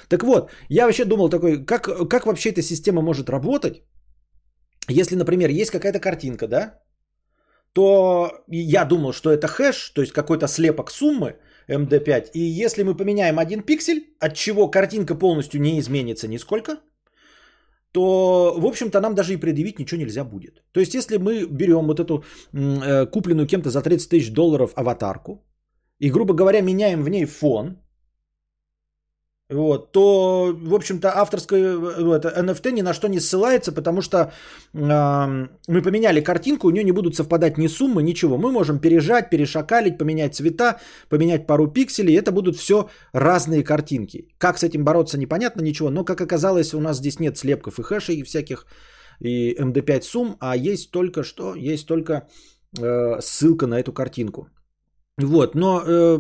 Так вот, я вообще думал такой, как, как вообще эта система может работать, если, например, есть какая-то картинка, да, то я думал, что это хэш, то есть какой-то слепок суммы MD5. И если мы поменяем один пиксель, от чего картинка полностью не изменится нисколько, то, в общем-то, нам даже и предъявить ничего нельзя будет. То есть, если мы берем вот эту э, купленную кем-то за 30 тысяч долларов аватарку, и, грубо говоря, меняем в ней фон, вот, то, в общем-то, авторское это, NFT ни на что не ссылается, потому что э, мы поменяли картинку, у нее не будут совпадать ни суммы, ничего. Мы можем пережать, перешакалить, поменять цвета, поменять пару пикселей, это будут все разные картинки. Как с этим бороться, непонятно, ничего, но, как оказалось, у нас здесь нет слепков и хэшей всяких, и MD5 сумм, а есть только что, есть только э, ссылка на эту картинку. Вот, но э,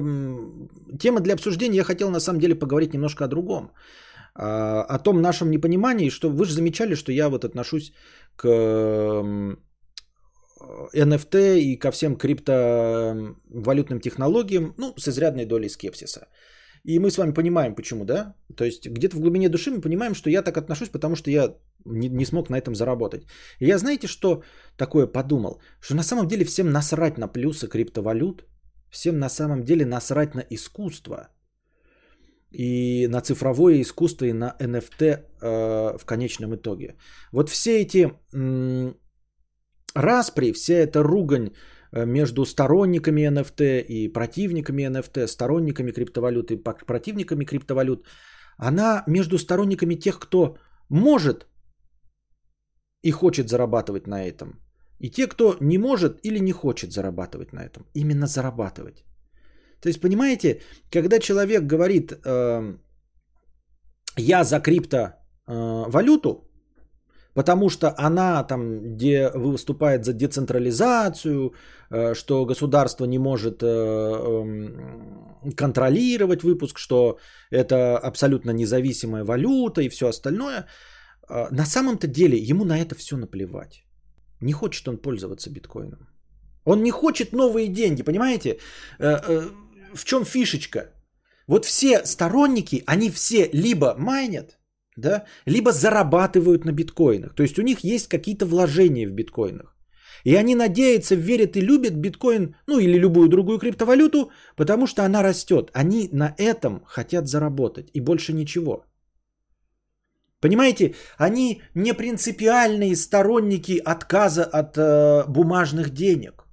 тема для обсуждения я хотел на самом деле поговорить немножко о другом. Э, о том нашем непонимании, что вы же замечали, что я вот отношусь к э, NFT и ко всем криптовалютным технологиям, ну, с изрядной долей скепсиса. И мы с вами понимаем, почему, да? То есть где-то в глубине души мы понимаем, что я так отношусь, потому что я не, не смог на этом заработать. И я знаете, что такое подумал? Что на самом деле всем насрать на плюсы криптовалют – Всем на самом деле насрать на искусство. И на цифровое искусство, и на NFT э, в конечном итоге. Вот все эти м- распри, вся эта ругань э, между сторонниками NFT и противниками NFT, сторонниками криптовалют и противниками криптовалют, она между сторонниками тех, кто может и хочет зарабатывать на этом – и те, кто не может или не хочет зарабатывать на этом. Именно зарабатывать. То есть, понимаете, когда человек говорит, э, я за криптовалюту, э, потому что она там, где выступает за децентрализацию, э, что государство не может э, э, контролировать выпуск, что это абсолютно независимая валюта и все остальное, э, на самом-то деле ему на это все наплевать. Не хочет он пользоваться биткоином. Он не хочет новые деньги, понимаете? Э, э, в чем фишечка? Вот все сторонники, они все либо майнят, да, либо зарабатывают на биткоинах. То есть у них есть какие-то вложения в биткоинах. И они надеются, верят и любят биткоин, ну или любую другую криптовалюту, потому что она растет. Они на этом хотят заработать и больше ничего. Понимаете, они не принципиальные сторонники отказа от э, бумажных денег.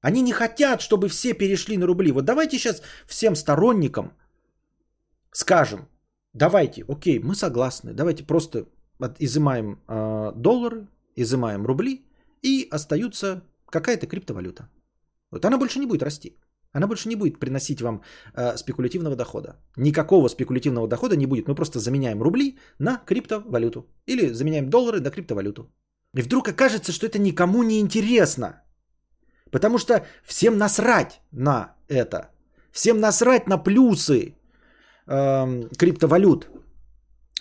Они не хотят, чтобы все перешли на рубли. Вот давайте сейчас всем сторонникам скажем, давайте, окей, мы согласны, давайте просто изымаем э, доллары, изымаем рубли, и остаются какая-то криптовалюта. Вот она больше не будет расти. Она больше не будет приносить вам э, спекулятивного дохода. Никакого спекулятивного дохода не будет. Мы просто заменяем рубли на криптовалюту. Или заменяем доллары на криптовалюту. И вдруг окажется, что это никому не интересно. Потому что всем насрать на это. Всем насрать на плюсы э, криптовалют.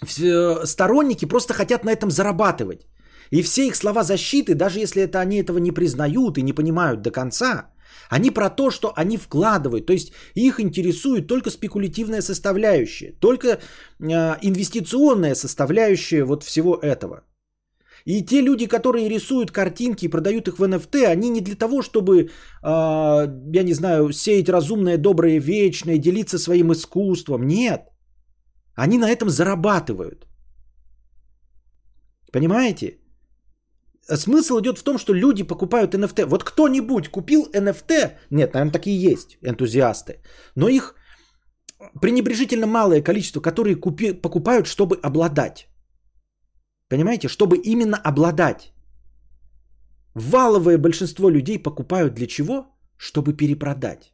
Все, сторонники просто хотят на этом зарабатывать. И все их слова защиты, даже если это они этого не признают и не понимают до конца, они про то, что они вкладывают. То есть их интересует только спекулятивная составляющая, только э, инвестиционная составляющая вот всего этого. И те люди, которые рисуют картинки и продают их в NFT, они не для того, чтобы, э, я не знаю, сеять разумное, доброе, вечное, делиться своим искусством. Нет. Они на этом зарабатывают. Понимаете? Смысл идет в том, что люди покупают NFT. Вот кто-нибудь купил NFT? Нет, наверное, такие есть энтузиасты. Но их пренебрежительно малое количество, которые купи, покупают, чтобы обладать. Понимаете? Чтобы именно обладать. Валовое большинство людей покупают для чего? Чтобы перепродать.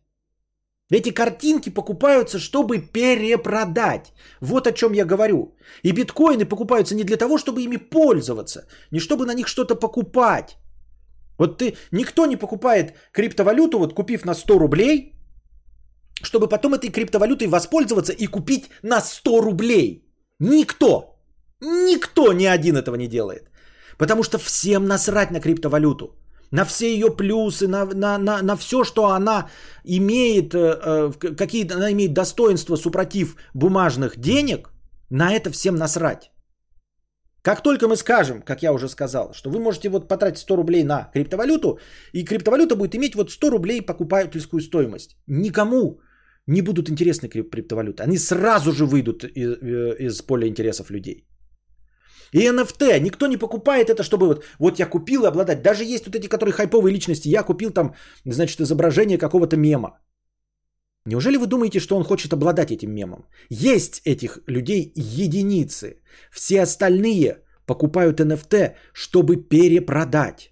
Эти картинки покупаются, чтобы перепродать. Вот о чем я говорю. И биткоины покупаются не для того, чтобы ими пользоваться, не чтобы на них что-то покупать. Вот ты, никто не покупает криптовалюту, вот купив на 100 рублей, чтобы потом этой криптовалютой воспользоваться и купить на 100 рублей. Никто. Никто ни один этого не делает. Потому что всем насрать на криптовалюту на все ее плюсы, на, на, на, на все, что она имеет, э, э, какие она имеет достоинства супротив бумажных денег, на это всем насрать. Как только мы скажем, как я уже сказал, что вы можете вот потратить 100 рублей на криптовалюту, и криптовалюта будет иметь вот 100 рублей покупательскую стоимость. Никому не будут интересны криптовалюты. Они сразу же выйдут из, э, из поля интересов людей. И NFT. Никто не покупает это, чтобы вот, вот я купил и обладать. Даже есть вот эти, которые хайповые личности. Я купил там, значит, изображение какого-то мема. Неужели вы думаете, что он хочет обладать этим мемом? Есть этих людей единицы. Все остальные покупают NFT, чтобы перепродать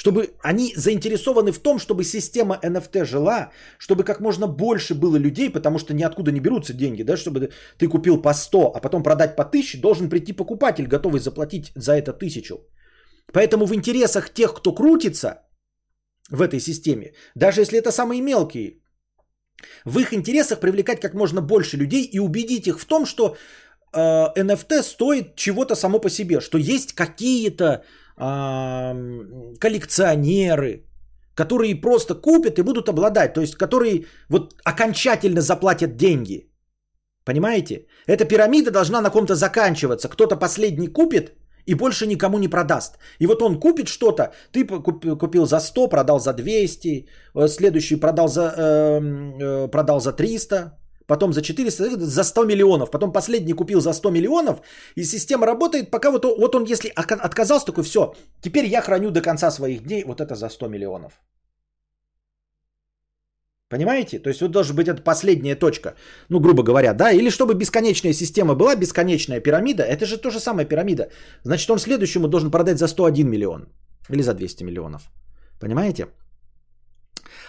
чтобы они заинтересованы в том, чтобы система NFT жила, чтобы как можно больше было людей, потому что ниоткуда не берутся деньги, да, чтобы ты купил по 100, а потом продать по 1000, должен прийти покупатель, готовый заплатить за это тысячу. Поэтому в интересах тех, кто крутится в этой системе, даже если это самые мелкие, в их интересах привлекать как можно больше людей и убедить их в том, что э, NFT стоит чего-то само по себе, что есть какие-то коллекционеры, которые просто купят и будут обладать, то есть которые вот окончательно заплатят деньги. Понимаете? Эта пирамида должна на ком-то заканчиваться. Кто-то последний купит и больше никому не продаст. И вот он купит что-то, ты купил за 100, продал за 200, э, следующий продал за, э, э, продал за 300, потом за 400, за 100 миллионов, потом последний купил за 100 миллионов, и система работает, пока вот, вот он, если отказался, такой, все, теперь я храню до конца своих дней вот это за 100 миллионов. Понимаете? То есть вот должен быть это последняя точка, ну, грубо говоря, да, или чтобы бесконечная система была, бесконечная пирамида, это же то же самое пирамида. Значит, он следующему должен продать за 101 миллион или за 200 миллионов. Понимаете?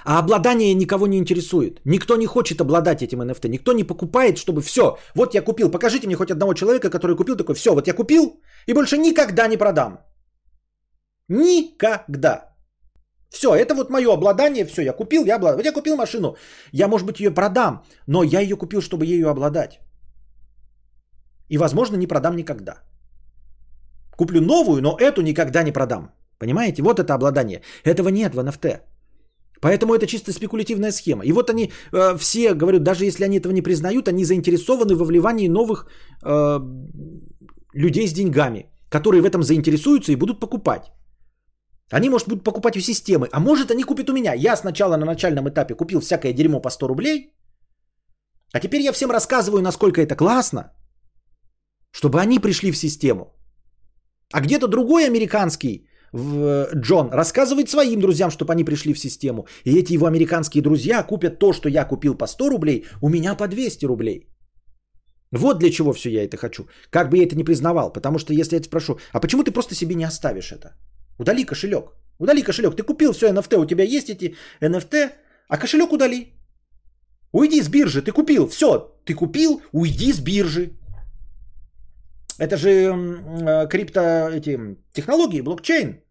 А обладание никого не интересует. Никто не хочет обладать этим NFT. Никто не покупает, чтобы все, вот я купил. Покажите мне хоть одного человека, который купил такой, все, вот я купил и больше никогда не продам. Никогда. Все, это вот мое обладание, все, я купил, я обладаю. Вот я купил машину, я, может быть, ее продам, но я ее купил, чтобы ею обладать. И, возможно, не продам никогда. Куплю новую, но эту никогда не продам. Понимаете? Вот это обладание. Этого нет в NFT. Поэтому это чисто спекулятивная схема. И вот они э, все, говорю, даже если они этого не признают, они заинтересованы во вливании новых э, людей с деньгами, которые в этом заинтересуются и будут покупать. Они, может, будут покупать у системы, а может, они купят у меня. Я сначала на начальном этапе купил всякое дерьмо по 100 рублей, а теперь я всем рассказываю, насколько это классно, чтобы они пришли в систему. А где-то другой американский Джон рассказывает своим друзьям, чтобы они пришли в систему. И эти его американские друзья купят то, что я купил по 100 рублей, у меня по 200 рублей. Вот для чего все я это хочу. Как бы я это не признавал. Потому что если я тебя спрошу, а почему ты просто себе не оставишь это? Удали кошелек. Удали кошелек. Ты купил все NFT, у тебя есть эти NFT, а кошелек удали. Уйди с биржи, ты купил, все, ты купил, уйди с биржи. Это же э, крипто эти технологии, блокчейн.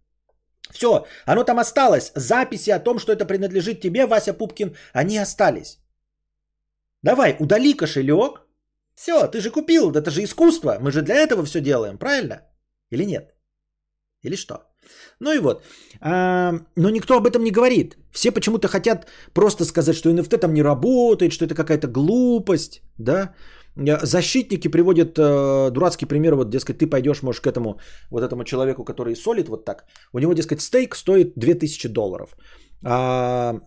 Все, оно там осталось. Записи о том, что это принадлежит тебе, Вася Пупкин, они остались. Давай, удали кошелек. Все, ты же купил, это же искусство. Мы же для этого все делаем, правильно? Или нет? Или что? Ну и вот. А, но никто об этом не говорит. Все почему-то хотят просто сказать, что NFT там не работает, что это какая-то глупость, да. Защитники приводят э, дурацкий пример, вот, дескать, ты пойдешь, можешь к этому, вот этому человеку, который солит вот так. У него, дескать, стейк стоит 2000 долларов. А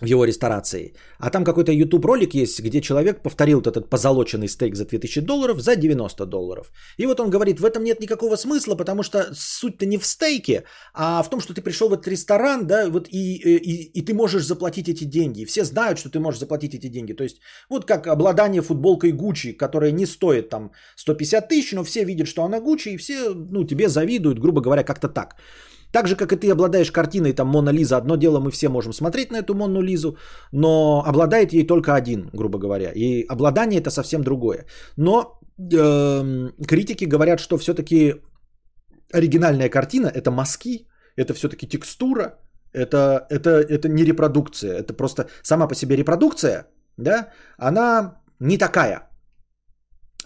в его ресторации. А там какой-то YouTube ролик есть, где человек повторил вот этот позолоченный стейк за 2000 долларов за 90 долларов. И вот он говорит, в этом нет никакого смысла, потому что суть-то не в стейке, а в том, что ты пришел в этот ресторан, да, вот и, и, и ты можешь заплатить эти деньги. Все знают, что ты можешь заплатить эти деньги. То есть вот как обладание футболкой Гуччи, которая не стоит там 150 тысяч, но все видят, что она Гуччи, и все, ну, тебе завидуют, грубо говоря, как-то так. Так же, как и ты обладаешь картиной, там, Мона Лиза, одно дело, мы все можем смотреть на эту Мону Лизу, но обладает ей только один, грубо говоря. И обладание это совсем другое. Но э, критики говорят, что все-таки оригинальная картина это мазки, это все-таки текстура, это, это, это не репродукция, это просто сама по себе репродукция, да, она не такая,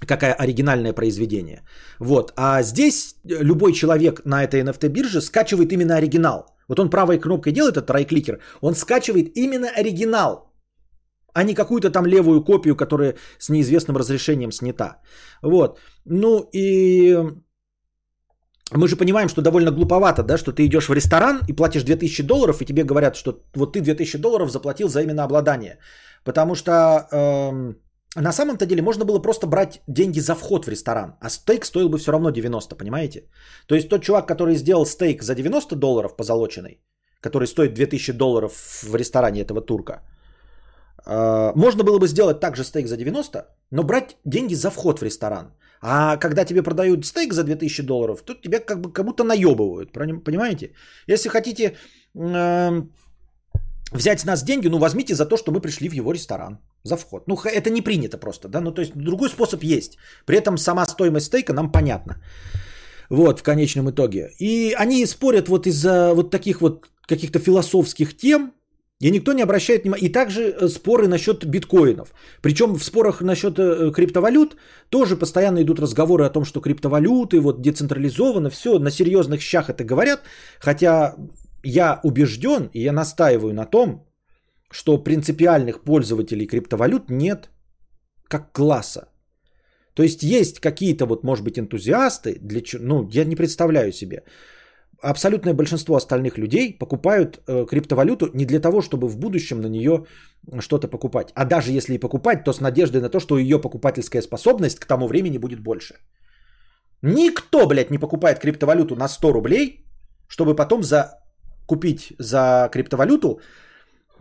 какое оригинальное произведение. Вот. А здесь любой человек на этой NFT бирже скачивает именно оригинал. Вот он правой кнопкой делает этот райкликер, он скачивает именно оригинал, а не какую-то там левую копию, которая с неизвестным разрешением снята. Вот. Ну и мы же понимаем, что довольно глуповато, да, что ты идешь в ресторан и платишь 2000 долларов, и тебе говорят, что вот ты 2000 долларов заплатил за именно обладание. Потому что эм, на самом-то деле можно было просто брать деньги за вход в ресторан, а стейк стоил бы все равно 90, понимаете? То есть тот чувак, который сделал стейк за 90 долларов позолоченный, который стоит 2000 долларов в ресторане этого турка, э, можно было бы сделать также стейк за 90, но брать деньги за вход в ресторан. А когда тебе продают стейк за 2000 долларов, то тебя как бы как будто наебывают, понимаете? Если хотите эм, взять с нас деньги, ну возьмите за то, что мы пришли в его ресторан, за вход. Ну это не принято просто, да, ну то есть другой способ есть. При этом сама стоимость стейка нам понятна. Вот, в конечном итоге. И они спорят вот из-за вот таких вот каких-то философских тем, и никто не обращает внимания. И также э, споры насчет биткоинов. Причем в спорах насчет э, криптовалют тоже постоянно идут разговоры о том, что криптовалюты вот децентрализованы, все, на серьезных щах это говорят. Хотя я убежден, и я настаиваю на том, что принципиальных пользователей криптовалют нет как класса. То есть есть какие-то вот, может быть, энтузиасты, для, ну, я не представляю себе. Абсолютное большинство остальных людей покупают э, криптовалюту не для того, чтобы в будущем на нее что-то покупать. А даже если и покупать, то с надеждой на то, что ее покупательская способность к тому времени будет больше. Никто, блядь, не покупает криптовалюту на 100 рублей, чтобы потом за купить за криптовалюту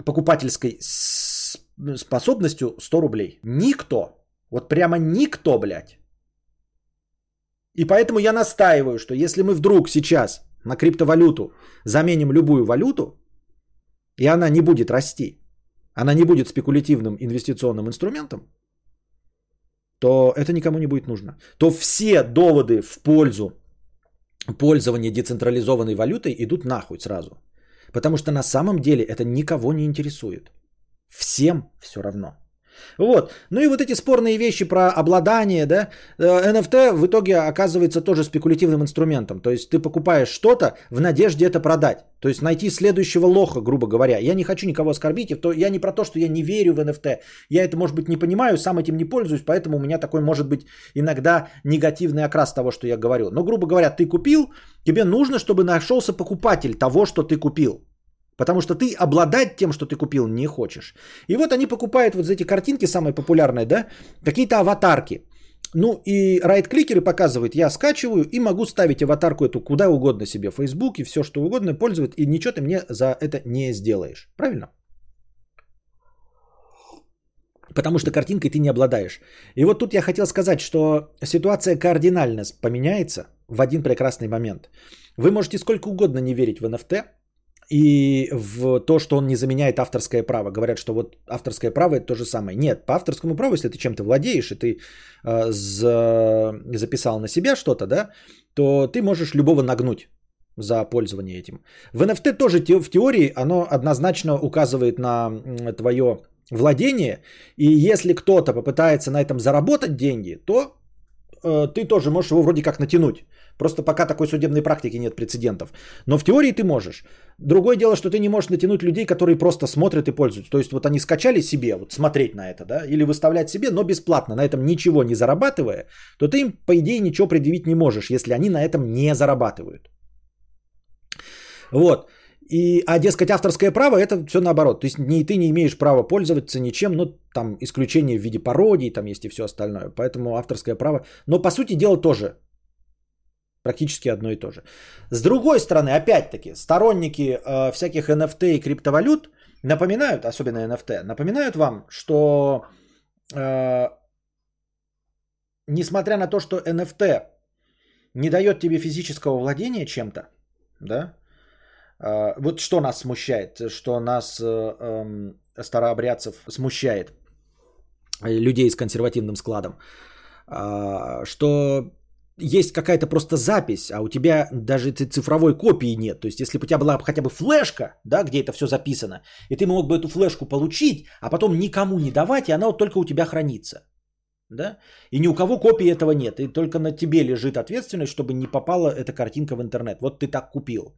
покупательской способностью 100 рублей. Никто. Вот прямо никто, блядь. И поэтому я настаиваю, что если мы вдруг сейчас на криптовалюту заменим любую валюту, и она не будет расти, она не будет спекулятивным инвестиционным инструментом, то это никому не будет нужно. То все доводы в пользу пользование децентрализованной валютой идут нахуй сразу. Потому что на самом деле это никого не интересует. Всем все равно. Вот. Ну и вот эти спорные вещи про обладание, да, NFT э, в итоге оказывается тоже спекулятивным инструментом. То есть ты покупаешь что-то в надежде это продать. То есть найти следующего лоха, грубо говоря. Я не хочу никого оскорбить, я не про то, что я не верю в NFT. Я это, может быть, не понимаю, сам этим не пользуюсь, поэтому у меня такой, может быть, иногда негативный окрас того, что я говорю. Но, грубо говоря, ты купил, тебе нужно, чтобы нашелся покупатель того, что ты купил. Потому что ты обладать тем, что ты купил, не хочешь. И вот они покупают вот эти картинки, самые популярные, да, какие-то аватарки. Ну и райт-кликеры показывают, я скачиваю и могу ставить аватарку эту куда угодно себе, в Facebook и все что угодно пользовать, и ничего ты мне за это не сделаешь. Правильно? потому что картинкой ты не обладаешь. И вот тут я хотел сказать, что ситуация кардинально поменяется в один прекрасный момент. Вы можете сколько угодно не верить в NFT и в то, что он не заменяет авторское право. Говорят, что вот авторское право это то же самое. Нет, по авторскому праву, если ты чем-то владеешь и ты э, за, записал на себя что-то, да, то ты можешь любого нагнуть за пользование этим. В NFT тоже в теории оно однозначно указывает на твое владение, и если кто-то попытается на этом заработать деньги, то ты тоже можешь его вроде как натянуть. Просто пока такой судебной практики нет прецедентов. Но в теории ты можешь. Другое дело, что ты не можешь натянуть людей, которые просто смотрят и пользуются. То есть вот они скачали себе, вот смотреть на это, да, или выставлять себе, но бесплатно, на этом ничего не зарабатывая, то ты им, по идее, ничего предъявить не можешь, если они на этом не зарабатывают. Вот. И, а, дескать, авторское право это все наоборот. То есть ни ты не имеешь права пользоваться ничем, ну, там исключение в виде пародий, там есть и все остальное. Поэтому авторское право. Но по сути дела тоже практически одно и то же. С другой стороны, опять-таки, сторонники э, всяких NFT и криптовалют напоминают, особенно NFT, напоминают вам, что э, несмотря на то, что NFT не дает тебе физического владения чем-то, да, вот что нас смущает, что нас э, эм, старообрядцев смущает, э, людей с консервативным складом, а, что есть какая-то просто запись, а у тебя даже цифровой копии нет. То есть, если бы у тебя была хотя бы флешка, да, где это все записано, и ты мог бы эту флешку получить, а потом никому не давать, и она вот только у тебя хранится. Да? И ни у кого копии этого нет. И только на тебе лежит ответственность, чтобы не попала эта картинка в интернет. Вот ты так купил.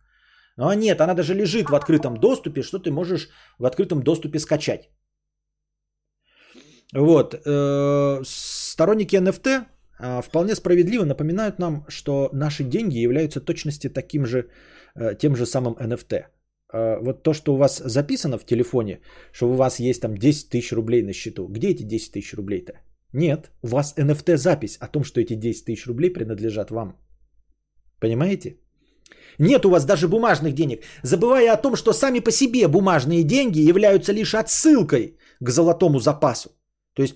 Но нет, она даже лежит в открытом доступе, что ты можешь в открытом доступе скачать. Вот. Э, сторонники NFT э, вполне справедливо напоминают нам, что наши деньги являются точности таким же, э, тем же самым NFT. Вот то, что у вас записано в телефоне, что у вас есть там 10 тысяч рублей на счету. Где эти 10 тысяч рублей-то? Нет, у вас NFT запись о том, что эти 10 тысяч рублей принадлежат вам. Понимаете? Нет у вас даже бумажных денег, забывая о том, что сами по себе бумажные деньги являются лишь отсылкой к золотому запасу. То есть,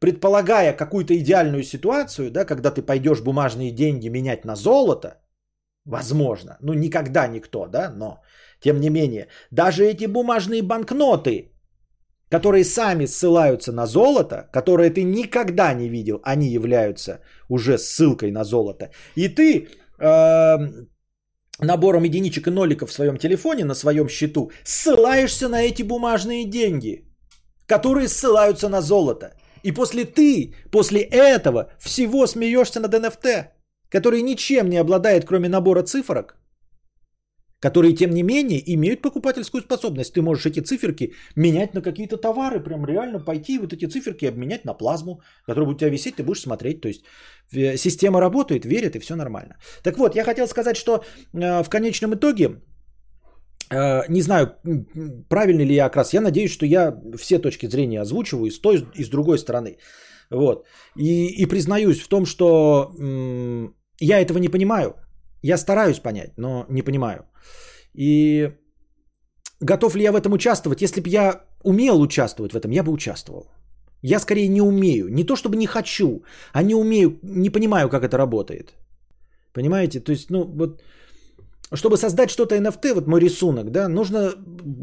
предполагая какую-то идеальную ситуацию, да, когда ты пойдешь бумажные деньги менять на золото, возможно, ну никогда никто, да, но тем не менее, даже эти бумажные банкноты, которые сами ссылаются на золото, которые ты никогда не видел, они являются уже ссылкой на золото. И ты э, набором единичек и ноликов в своем телефоне, на своем счету, ссылаешься на эти бумажные деньги, которые ссылаются на золото. И после ты, после этого всего смеешься над NFT, который ничем не обладает, кроме набора цифрок, которые, тем не менее, имеют покупательскую способность. Ты можешь эти циферки менять на какие-то товары, прям реально пойти вот эти циферки обменять на плазму, которая будет у тебя висеть, ты будешь смотреть. То есть э, система работает, верит и все нормально. Так вот, я хотел сказать, что э, в конечном итоге э, не знаю, правильно ли я окрас. Я надеюсь, что я все точки зрения озвучиваю и с той, и с другой стороны. Вот. И, и признаюсь в том, что м- я этого не понимаю. Я стараюсь понять, но не понимаю. И готов ли я в этом участвовать? Если бы я умел участвовать в этом, я бы участвовал. Я скорее не умею. Не то чтобы не хочу, а не умею, не понимаю, как это работает. Понимаете? То есть, ну, вот, чтобы создать что-то NFT, вот мой рисунок, да, нужно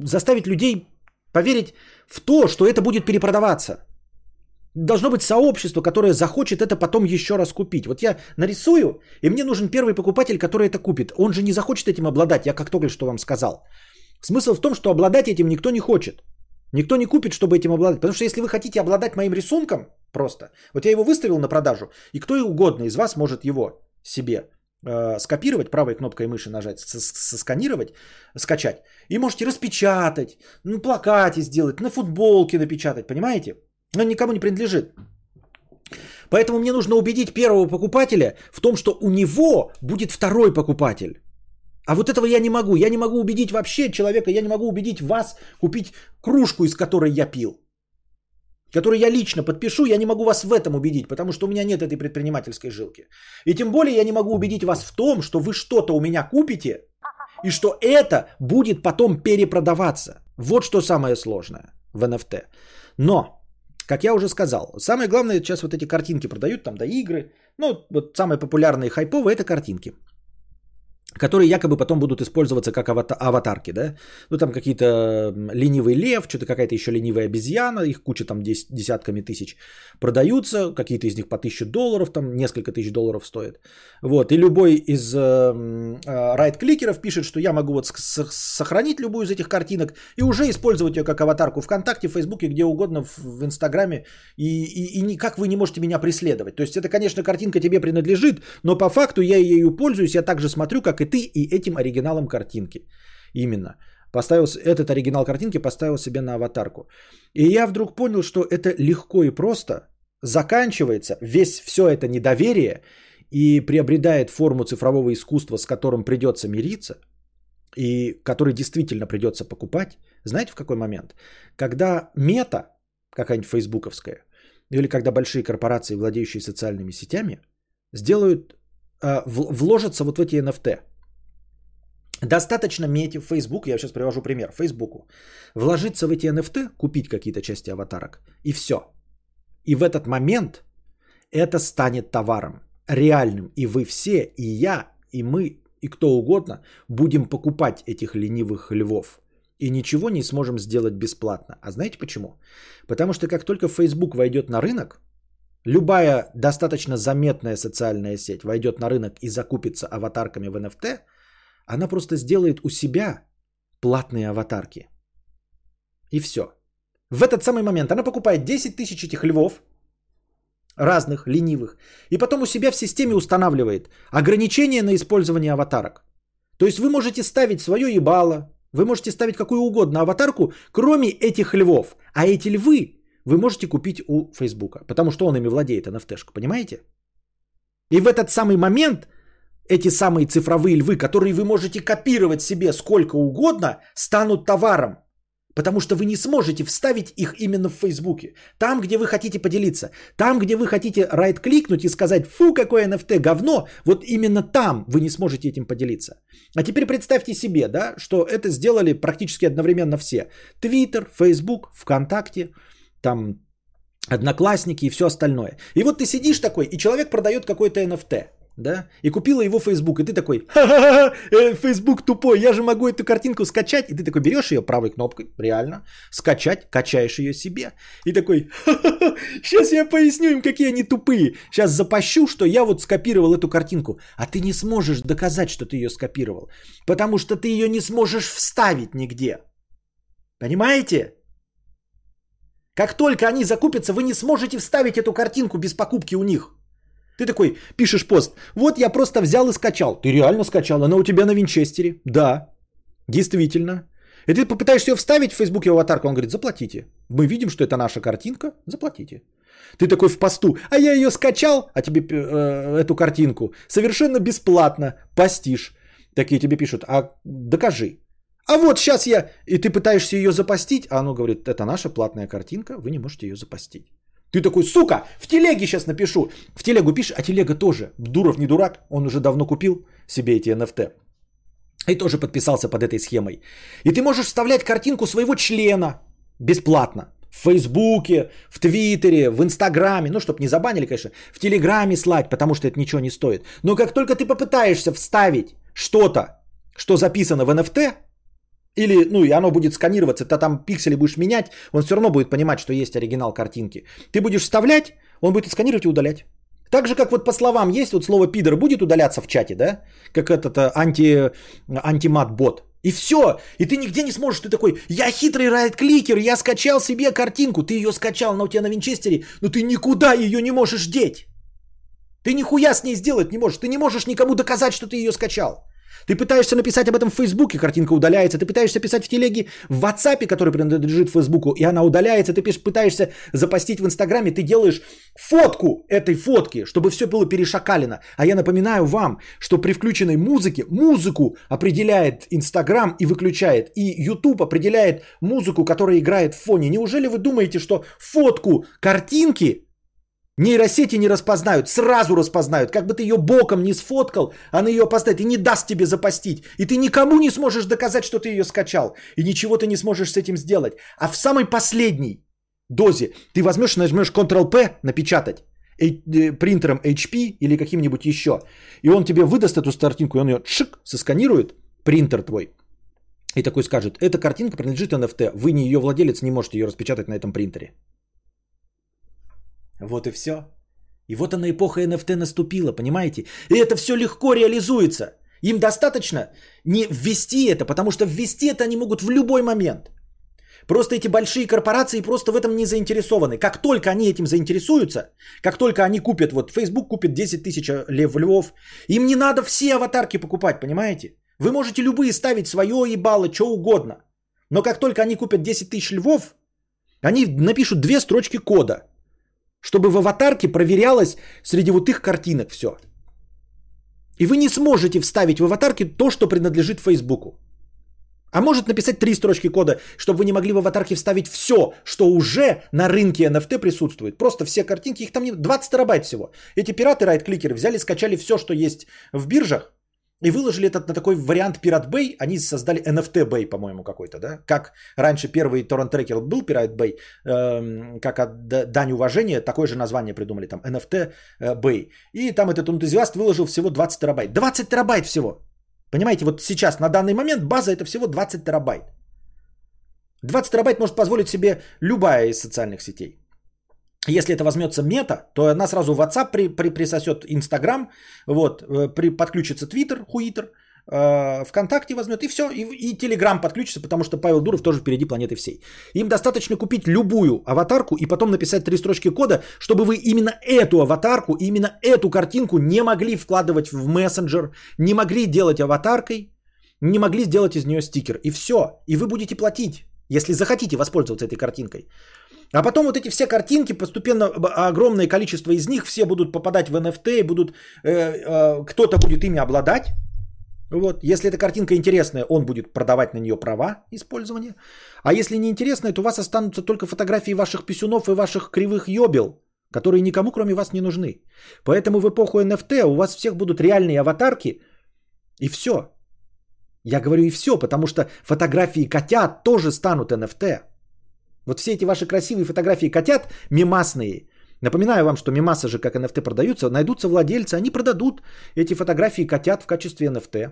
заставить людей поверить в то, что это будет перепродаваться. Должно быть сообщество, которое захочет это потом еще раз купить. Вот я нарисую, и мне нужен первый покупатель, который это купит. Он же не захочет этим обладать, я как только что вам сказал. Смысл в том, что обладать этим никто не хочет. Никто не купит, чтобы этим обладать. Потому что если вы хотите обладать моим рисунком, просто, вот я его выставил на продажу, и кто угодно из вас может его себе э, скопировать, правой кнопкой мыши нажать, сосканировать, скачать. И можете распечатать, на плакате сделать, на футболке напечатать, понимаете? Но никому не принадлежит. Поэтому мне нужно убедить первого покупателя в том, что у него будет второй покупатель. А вот этого я не могу. Я не могу убедить вообще человека, я не могу убедить вас купить кружку, из которой я пил. Которую я лично подпишу, я не могу вас в этом убедить, потому что у меня нет этой предпринимательской жилки. И тем более я не могу убедить вас в том, что вы что-то у меня купите, и что это будет потом перепродаваться. Вот что самое сложное в NFT. Но Как я уже сказал, самое главное сейчас вот эти картинки продают, там, да, игры. Ну, вот самые популярные хайповые это картинки которые якобы потом будут использоваться как аватарки, да? Ну, там какие-то ленивый лев, что-то какая-то еще ленивая обезьяна, их куча там десятками тысяч продаются, какие-то из них по тысячу долларов, там несколько тысяч долларов стоят. Вот, и любой из э, э, райт-кликеров пишет, что я могу вот сохранить любую из этих картинок и уже использовать ее как аватарку ВКонтакте, в Фейсбуке, где угодно, в Инстаграме, и, и, и никак вы не можете меня преследовать. То есть это, конечно, картинка тебе принадлежит, но по факту я ею пользуюсь, я также смотрю, как и ты, и этим оригиналом картинки. Именно. Поставил, этот оригинал картинки поставил себе на аватарку. И я вдруг понял, что это легко и просто заканчивается, весь все это недоверие и приобретает форму цифрового искусства, с которым придется мириться, и который действительно придется покупать. Знаете в какой момент? Когда мета, какая-нибудь фейсбуковская, или когда большие корпорации, владеющие социальными сетями, сделают, э, вложатся вот в эти NFT – Достаточно в Facebook, я сейчас привожу пример, Фейсбуку, вложиться в эти NFT, купить какие-то части аватарок, и все. И в этот момент это станет товаром реальным. И вы все, и я, и мы, и кто угодно будем покупать этих ленивых львов. И ничего не сможем сделать бесплатно. А знаете почему? Потому что как только Facebook войдет на рынок, любая достаточно заметная социальная сеть войдет на рынок и закупится аватарками в NFT – она просто сделает у себя платные аватарки. И все. В этот самый момент она покупает 10 тысяч этих львов, разных, ленивых, и потом у себя в системе устанавливает ограничения на использование аватарок. То есть вы можете ставить свое ебало, вы можете ставить какую угодно аватарку, кроме этих львов. А эти львы вы можете купить у Фейсбука, потому что он ими владеет, NFT-шка, понимаете? И в этот самый момент эти самые цифровые львы, которые вы можете копировать себе сколько угодно, станут товаром. Потому что вы не сможете вставить их именно в Фейсбуке. Там, где вы хотите поделиться. Там, где вы хотите райт-кликнуть и сказать, фу, какое NFT говно, вот именно там вы не сможете этим поделиться. А теперь представьте себе, да, что это сделали практически одновременно все. Твиттер, Фейсбук, ВКонтакте, там Одноклассники и все остальное. И вот ты сидишь такой, и человек продает какой-то NFT – да, и купила его Facebook, и ты такой, ха-ха-ха, э, Facebook тупой, я же могу эту картинку скачать, и ты такой берешь ее правой кнопкой, реально, скачать, качаешь ее себе, и такой, ха-ха-ха, сейчас я поясню им, какие они тупые, сейчас запощу, что я вот скопировал эту картинку, а ты не сможешь доказать, что ты ее скопировал, потому что ты ее не сможешь вставить нигде, понимаете? Как только они закупятся, вы не сможете вставить эту картинку без покупки у них – ты такой пишешь пост. Вот я просто взял и скачал. Ты реально скачал. Она у тебя на винчестере. Да, действительно. И ты попытаешься ее вставить в Фейсбуке в аватарку. Он говорит, заплатите. Мы видим, что это наша картинка. Заплатите. Ты такой в посту. А я ее скачал, а тебе э, эту картинку совершенно бесплатно постишь. Такие тебе пишут, а докажи. А вот сейчас я, и ты пытаешься ее запостить, а оно говорит, это наша платная картинка, вы не можете ее запостить. Ты такой, сука, в телеге сейчас напишу. В телегу пишешь, а телега тоже. Дуров не дурак, он уже давно купил себе эти NFT. И тоже подписался под этой схемой. И ты можешь вставлять картинку своего члена бесплатно. В Фейсбуке, в Твиттере, в Инстаграме. Ну, чтобы не забанили, конечно. В Телеграме слать, потому что это ничего не стоит. Но как только ты попытаешься вставить что-то, что записано в NFT, или, ну, и оно будет сканироваться, ты там пиксели будешь менять, он все равно будет понимать, что есть оригинал картинки. Ты будешь вставлять, он будет сканировать и удалять. Так же, как вот по словам есть, вот слово пидор будет удаляться в чате, да? Как этот э, анти, антимат-бот. И все. И ты нигде не сможешь. Ты такой, я хитрый райт-кликер, я скачал себе картинку. Ты ее скачал, она у тебя на винчестере, но ты никуда ее не можешь деть. Ты нихуя с ней сделать не можешь. Ты не можешь никому доказать, что ты ее скачал. Ты пытаешься написать об этом в Фейсбуке, картинка удаляется. Ты пытаешься писать в телеге в WhatsApp, который принадлежит Фейсбуку, и она удаляется. Ты пытаешься запостить в Инстаграме, ты делаешь фотку этой фотки, чтобы все было перешакалено. А я напоминаю вам, что при включенной музыке музыку определяет Инстаграм и выключает. И YouTube определяет музыку, которая играет в фоне. Неужели вы думаете, что фотку картинки Нейросети не распознают, сразу распознают. Как бы ты ее боком не сфоткал, она ее опознает и не даст тебе запостить. И ты никому не сможешь доказать, что ты ее скачал. И ничего ты не сможешь с этим сделать. А в самый последний дозе ты возьмешь, нажмешь Ctrl-P напечатать э, принтером HP или каким-нибудь еще, и он тебе выдаст эту картинку, и он ее шик, сосканирует, принтер твой, и такой скажет, эта картинка принадлежит NFT, вы не ее владелец, не можете ее распечатать на этом принтере. Вот и все. И вот она эпоха NFT наступила, понимаете? И это все легко реализуется. Им достаточно не ввести это, потому что ввести это они могут в любой момент. Просто эти большие корпорации просто в этом не заинтересованы. Как только они этим заинтересуются, как только они купят, вот Facebook купит 10 тысяч лев львов, им не надо все аватарки покупать, понимаете? Вы можете любые ставить свое ебало, что угодно. Но как только они купят 10 тысяч львов, они напишут две строчки кода, чтобы в аватарке проверялось среди вот их картинок все. И вы не сможете вставить в аватарке то, что принадлежит Фейсбуку. А может написать три строчки кода, чтобы вы не могли в аватарке вставить все, что уже на рынке NFT присутствует. Просто все картинки, их там не 20 терабайт всего. Эти пираты, райт-кликеры, взяли, скачали все, что есть в биржах, и выложили этот на такой вариант Pirate Bay. Они создали NFT Bay, по-моему, какой-то, да? Как раньше первый торрент-трекер был Pirate Bay, э, как от дань уважения, такое же название придумали там, NFT э, Bay. И там этот энтузиаст выложил всего 20 терабайт. 20 терабайт всего! Понимаете, вот сейчас, на данный момент, база это всего 20 терабайт. 20 терабайт может позволить себе любая из социальных сетей. Если это возьмется мета, то она сразу WhatsApp при, при, присосет Instagram, вот, э, при, подключится Twitter, Хуитер, э, ВКонтакте возьмет, и все, и, и Telegram подключится, потому что Павел Дуров тоже впереди планеты всей. Им достаточно купить любую аватарку и потом написать три строчки кода, чтобы вы именно эту аватарку, именно эту картинку не могли вкладывать в мессенджер, не могли делать аватаркой, не могли сделать из нее стикер. И все. И вы будете платить, если захотите воспользоваться этой картинкой. А потом вот эти все картинки, постепенно огромное количество из них, все будут попадать в NFT, будут, э, э, кто-то будет ими обладать. Вот. Если эта картинка интересная, он будет продавать на нее права использования. А если не интересная, то у вас останутся только фотографии ваших писюнов и ваших кривых ёбел, которые никому кроме вас не нужны. Поэтому в эпоху NFT у вас всех будут реальные аватарки, и все. Я говорю и все, потому что фотографии котят тоже станут NFT. Вот все эти ваши красивые фотографии котят, мимасные, Напоминаю вам, что мимасы же как NFT продаются, найдутся владельцы, они продадут эти фотографии котят в качестве NFT.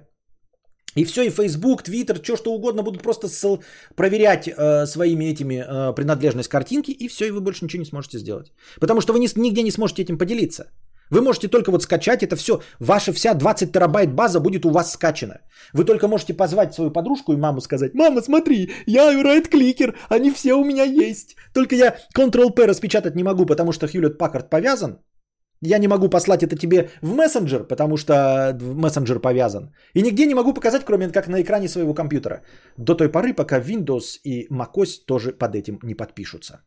И все, и Facebook, Twitter, что что угодно будут просто ссыл, проверять э, своими этими э, принадлежность картинки, и все, и вы больше ничего не сможете сделать. Потому что вы не, нигде не сможете этим поделиться. Вы можете только вот скачать это все. Ваша вся 20 терабайт база будет у вас скачана. Вы только можете позвать свою подружку и маму сказать, мама, смотри, я right-кликер, они все у меня есть. Только я Ctrl-P распечатать не могу, потому что Hewlett Packard повязан. Я не могу послать это тебе в мессенджер, потому что мессенджер повязан. И нигде не могу показать, кроме как на экране своего компьютера. До той поры, пока Windows и macOS тоже под этим не подпишутся.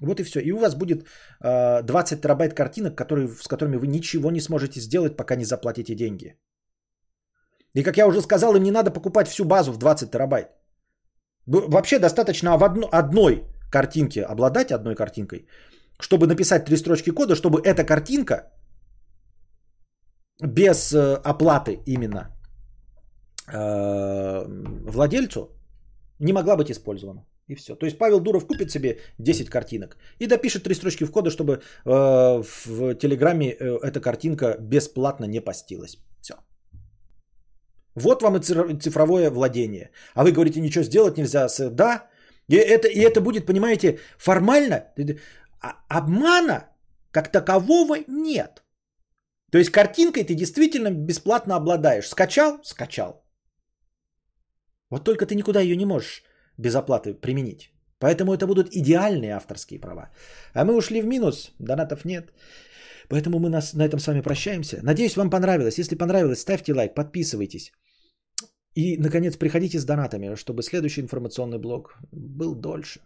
Вот и все. И у вас будет э, 20 терабайт картинок, которые, с которыми вы ничего не сможете сделать, пока не заплатите деньги. И как я уже сказал, им не надо покупать всю базу в 20 терабайт. Вообще достаточно в одно, одной картинке обладать одной картинкой, чтобы написать три строчки кода, чтобы эта картинка без э, оплаты именно э, владельцу не могла быть использована. И все. То есть Павел Дуров купит себе 10 картинок и допишет три строчки в кода, чтобы э, в Телеграме э, эта картинка бесплатно не постилась. Все. Вот вам и цифровое владение. А вы говорите, ничего сделать нельзя. Да, и это, и это будет, понимаете, формально. А обмана как такового нет. То есть картинкой ты действительно бесплатно обладаешь. Скачал? Скачал. Вот только ты никуда ее не можешь без оплаты применить. Поэтому это будут идеальные авторские права. А мы ушли в минус, донатов нет. Поэтому мы нас, на этом с вами прощаемся. Надеюсь, вам понравилось. Если понравилось, ставьте лайк, подписывайтесь. И, наконец, приходите с донатами, чтобы следующий информационный блог был дольше.